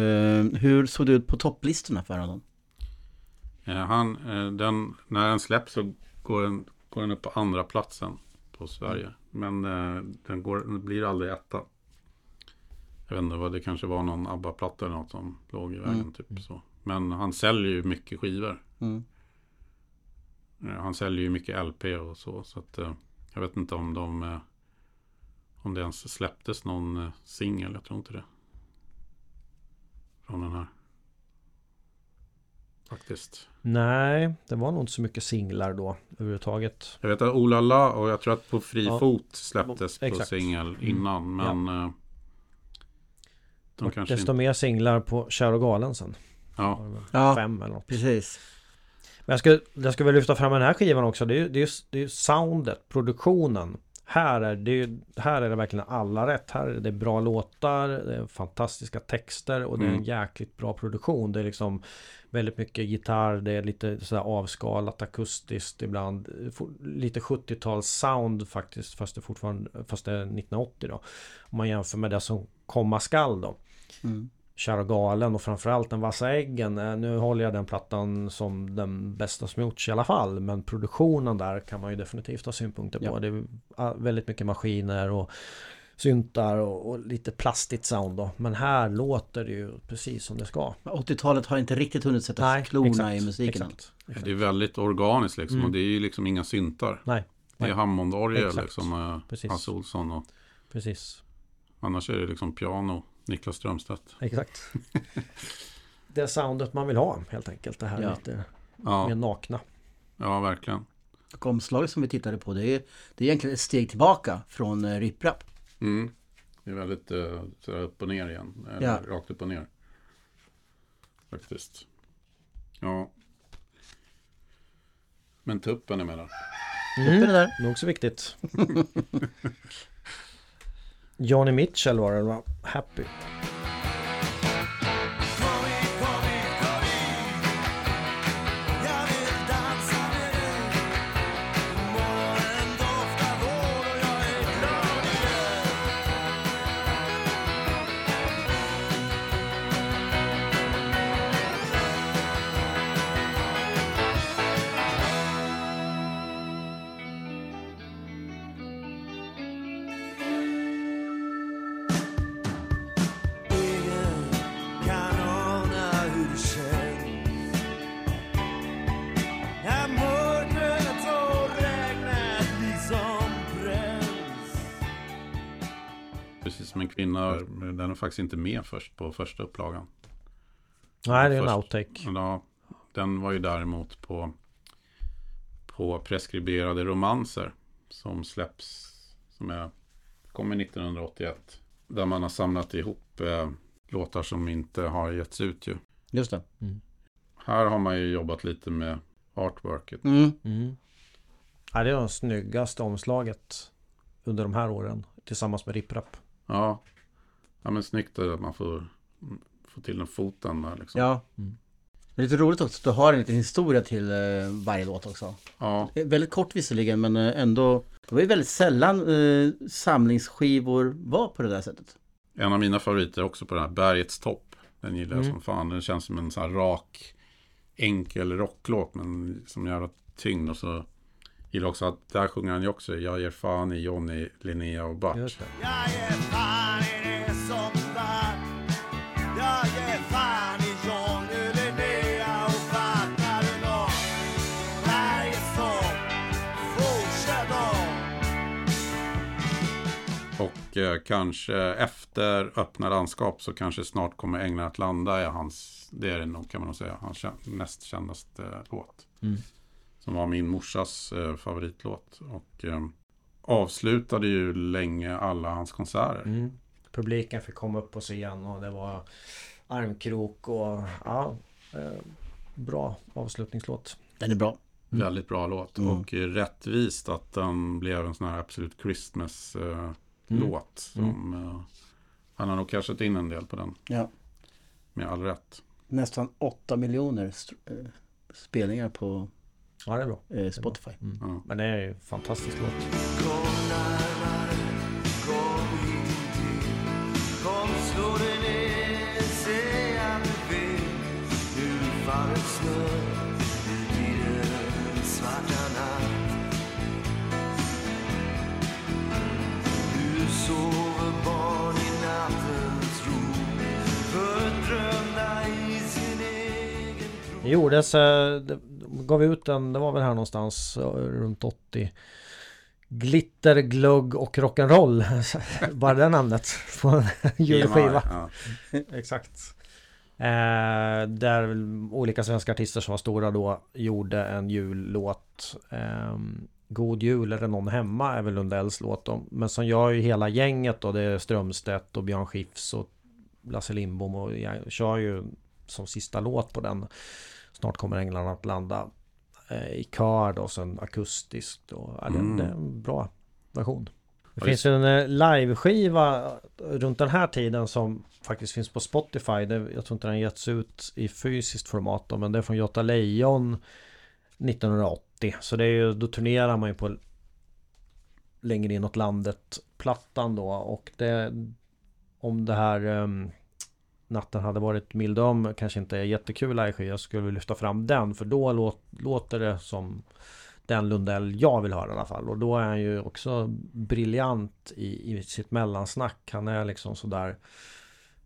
hur såg det ut på topplistorna för honom? Eh, han, eh, den, när den släpps så går den, går den upp på andra platsen på Sverige. Men eh, den, går, den blir aldrig etta. Jag vet inte vad det kanske var någon ABBA-platta eller något som låg i vägen. Mm. Typ så. Men han säljer ju mycket skivor. Mm. Han säljer ju mycket LP och så. Så att jag vet inte om de om det ens släpptes någon singel. Jag tror inte det. Från den här. Faktiskt. Nej, det var nog inte så mycket singlar då överhuvudtaget. Jag vet att Ola La och jag tror att På fri Ja. fot släpptes på Exakt. singel innan. Men eh, de Och kanske desto inte... mer singlar på Kär och galen sen. Ja, Ja. Fem eller något. Precis. Men jag ska, jag ska väl lyfta fram den här skivan också. Det är ju det är, det är ju soundet, produktionen. Här är, det här är det verkligen alla rätt. Här är det bra låtar, det är fantastiska texter och det är en Mm. jäkligt bra produktion. Det är liksom väldigt mycket gitarr, det är lite sådär avskalat akustiskt ibland. Lite 70-tals sound faktiskt, fast det fortfarande, fast det är 1980 då. Om man jämför med det som komma skall då. Mm. Kär och galen och framförallt den vassa äggen. Eh, Nu håller jag den plattan som den bästa som gjorts i alla fall. Men produktionen där kan man ju definitivt ha synpunkter på. Ja. Det är ah, väldigt mycket maskiner och syntar och, och lite plastigt sound då. Men här låter det ju precis som det ska. 80-talet har inte riktigt hunnit sätta klorna i musiken exakt, exakt. det är väldigt organiskt liksom. Mm. Och det är ju liksom inga syntar. Nej, Det är Nej. Hammondorgel Exakt. liksom. eh, Precis. Hasse Olsson och precis. annars är det liksom piano. Niklas Strömstedt. Exakt. det soundet man vill ha helt enkelt. Det här Ja. lite Ja, mer nakna. ja verkligen. Och omslaget som vi tittade på det är, det är egentligen ett steg tillbaka från eh, riprap. Mm. Det är väldigt uh, sådär upp och ner igen. Eller Ja. Rakt upp och ner. Faktiskt. Ja. Men tuppen emellan. Mm. Det där. Nog så viktigt. Johnny Mitchell var det va? Happy. Den är faktiskt inte med först på första upplagan. Nej, det är en outtake. Ja, den var ju däremot på, på preskriberade romanser. Som släpps, som är, kommer 1981. Där man har samlat ihop eh, låtar som inte har getts ut ju. Just det. Här har man ju jobbat lite med artworket. Mm. Mm. Ja, det är det snyggaste omslaget under de här åren. Tillsammans med Rip Rap. Ja, ja men snyggt att man får, får till den foten där liksom. Ja. Mm. Det är lite roligt också att du har en liten historia till eh, varje låt också. Ja, Väldigt kort visserligen men eh, ändå. Det var ju väldigt sällan eh, samlingsskivor var på det där sättet. en av mina favoriter också på den här Bergets topp. Den gillar jag Mm. som fan. Den känns som en sån här rak, enkel rocklåt men som jävla tyngd. Och så gillar jag också att där sjunger han ju också Jag ger fan i Johnny, Linnea och Bart. Jag ger fan som var Jag ger fan i Johnny, Linnea och Fortsätt eh, kanske efter Öppna landskap så kanske snart kommer Änglar att landa är hans, det är det nog kan man nog säga, hans näst kändaste eh, låt. Mm. Som var min morsas eh, favoritlåt. Och eh, avslutade ju länge alla hans konserter. Mm. Publiken fick komma upp på scen och det var armkrok och ja, eh, bra avslutningslåt. Den är bra. Väldigt bra låt. Mm. Och eh, rättvist att den blev en sån här Absolut Christmas-låt. som eh, han har nog cashat in en del på den. Ja. Med all rätt. Nästan 8 miljoner st- eh, spelningar på Ja, det är bra. eh, Spotify. Mm. Ja. Men det är ju en fantastisk låt. Det gjordes, det de gav ut den, det var väl här någonstans eh, runt 80 Glitter, glugg och rock'n'roll Bara det namnet på en julskiva. Ja. Exakt. Eh, Där olika svenska artister som var stora då gjorde en jullåt. Eh, God jul det någon hemma? Är väl Lundells låt då. Men som gör ju hela gänget då Det är Strömstedt och Björn Skifs och Lasse Lindbom och jag kör ju som sista låt på den Snart kommer änglarna att landa eh, I kör då, sen akustiskt och ja, Mm. det är en bra version Det Ja, finns ju en eh, liveskiva runt den här tiden som faktiskt finns på Spotify. Jag tror inte den getts ut i fysiskt format då, men det är från Göta Lejon 1980. Så det är ju, då turnerar man ju på längre inåt landet plattan då och det om det här um, Natten hade varit mildöm kanske inte är jättekul liveskiva så skulle lyfta fram den för då låt, låter det som den Lundell jag vill höra i alla fall. Och då är han ju också briljant i, i sitt mellansnack. Han är liksom sådär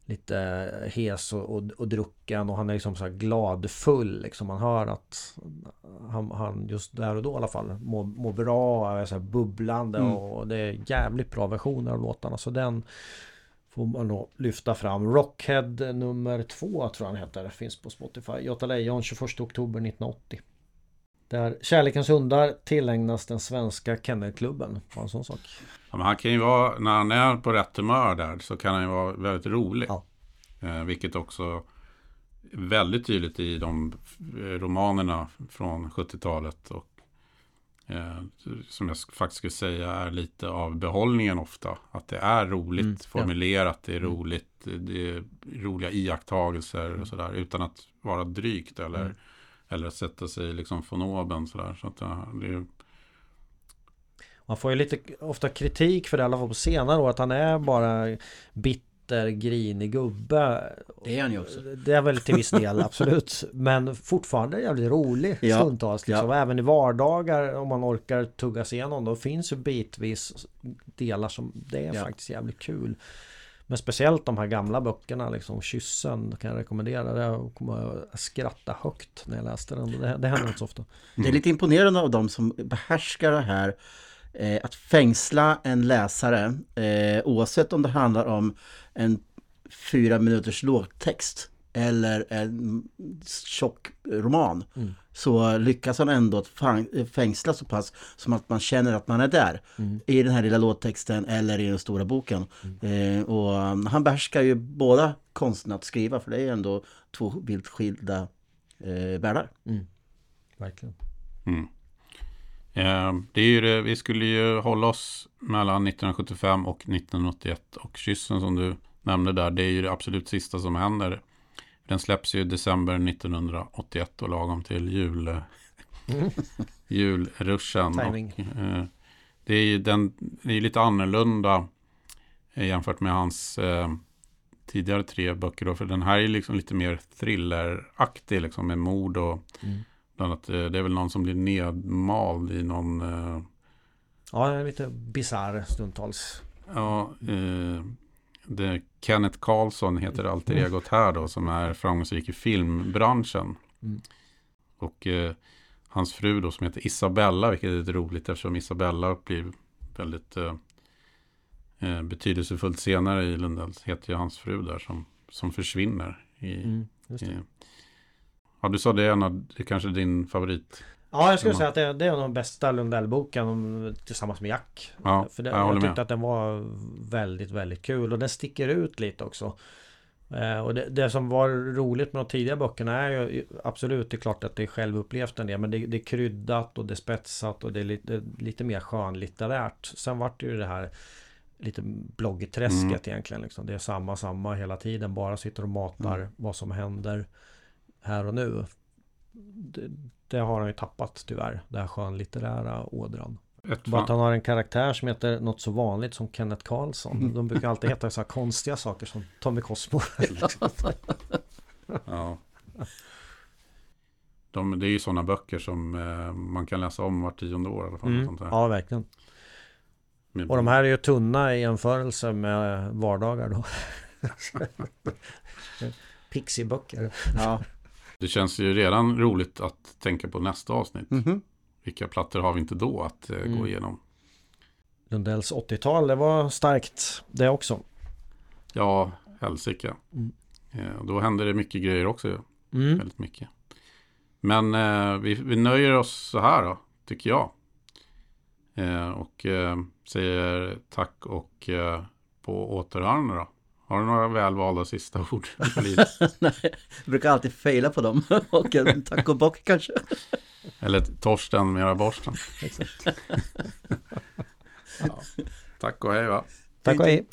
lite hes och, och, och drucken och han är liksom så här gladfull. Liksom man hör att han, han just där och då i alla fall mår, mår bra och är så här bubblande Mm. och det är jävligt bra versioner av låtarna. Så den får man då lyfta fram. Rockhead nummer två tror jag han heter. Finns på Spotify. Göta Lejon 21 oktober 1980. Där Kärlekens hundar tillägnas den svenska kennelklubben. Bara en sån sak. Ja, men han kan ju vara, när han är på rätt humör där så kan han ju vara väldigt rolig. Ja. Eh, vilket också väldigt tydligt i de eh, romanerna från 70-talet. Och som jag sk- faktiskt skulle säga är lite av behållningen ofta. Att det är roligt Mm, ja. formulerat, det är roligt, det är roliga iakttagelser och sådär. Utan att vara drygt eller, Mm. eller att sätta sig liksom från oben sådär. Så att ja, det är Man får ju lite ofta kritik för det i alla fall på senare år att han är bara bitter, grinig gubbe. Det är han ju också. Det är väl till viss del absolut. Men fortfarande jävligt rolig Ja, stundtals. Liksom. ja. Även i vardagar om man orkar tugga sig igenom. Då finns ju bitvis delar som det är Ja. faktiskt jävligt kul. Men speciellt de här gamla böckerna liksom Kyssen kan jag rekommendera. Det jag kommer att skratta högt när jag läste den. Det, det händer inte så ofta. Det är lite imponerande av dem som behärskar det här eh, att fängsla en läsare eh, oavsett om det handlar om en fyra minuters lågtext eller en tjock roman Mm. så lyckas han ändå att fang- fängsla så pass som att man känner att man är där i den här lilla låttexten eller i den stora boken. Eh, och um, han behärskar ju båda konsten att skriva för det är ju ändå två vilt skilda eh, världar. Verkligen. Mm. Eh, det är ju det, vi skulle ju hålla oss mellan 1975 och 1981 och Kyssen som du nämnde där, det är ju det absolut sista som händer. Den släpps ju i december 1981 och lagom till jul, julruschen. Timing. Och, eh, det är ju den, det är ju lite annorlunda eh, jämfört med hans eh, tidigare tre böcker. Då, för den här är liksom lite mer thrilleraktig liksom, med mord och Mm. Bland annat, eh, det är väl någon som blir nedmald i någon... eh, Ja, lite bisarr stundtals. Ja, eh, det, Kenneth Karlsson heter alter egot här då, som är framgångsrik i filmbranschen. Mm. Och eh, hans fru då som heter Isabella, vilket är lite roligt eftersom Isabella blir väldigt eh, eh, betydelsefullt senare i Lundells, heter ju hans fru där som, som försvinner. I, Mm, i, ja, du sa det är en av, det är kanske din favorit. Ja, jag skulle Mm. säga att det, det är den bästa Lundell-boken tillsammans med Jack. Ja, För det, jag jag, tyckte med. att den var väldigt, väldigt kul och den sticker ut lite också. Eh, och det, det som var roligt med de tidiga böckerna är ju absolut, det är klart att det är självupplevt en del, men det, det är kryddat och det är spetsat och det är lite, lite mer skönlitterärt. Sen vart det ju det här lite bloggträsket Mm. egentligen. Liksom. Det är samma, samma hela tiden, bara sitter och matar Mm. vad som händer här och nu. Det, det har han ju tappat tyvärr, den här skönlitterära ådran. Ett Bara att fan, han har en karaktär som heter något så vanligt som Kenneth Karlsson. De brukar alltid heta så här konstiga saker som Tommy Cosmo. ja. De, det är ju sådana böcker som eh, man kan läsa om vart tionde år alla fall. Mm. Sånt där. Ja, verkligen. Med- Och de här är ju tunna i jämförelse med vardagar då. Pixieböcker. Ja. Det känns ju redan roligt att tänka på nästa avsnitt. Mhm. Vilka plattor har vi inte då att eh, Mm. gå igenom? Lundells 80-tal, det var starkt det också. Ja, helsike. Mm. Eh, då händer det mycket grejer också. Mm. Väldigt mycket. Men eh, vi, vi nöjer oss så här då, tycker jag. Eh, och eh, säger tack och på återhörande då. Har du några välvalda sista ord? Nej, jag brukar alltid fejla på dem. och en tack och bock kanske. Eller Torsten med borsten. ja. Tack och hej va. Tack och hej.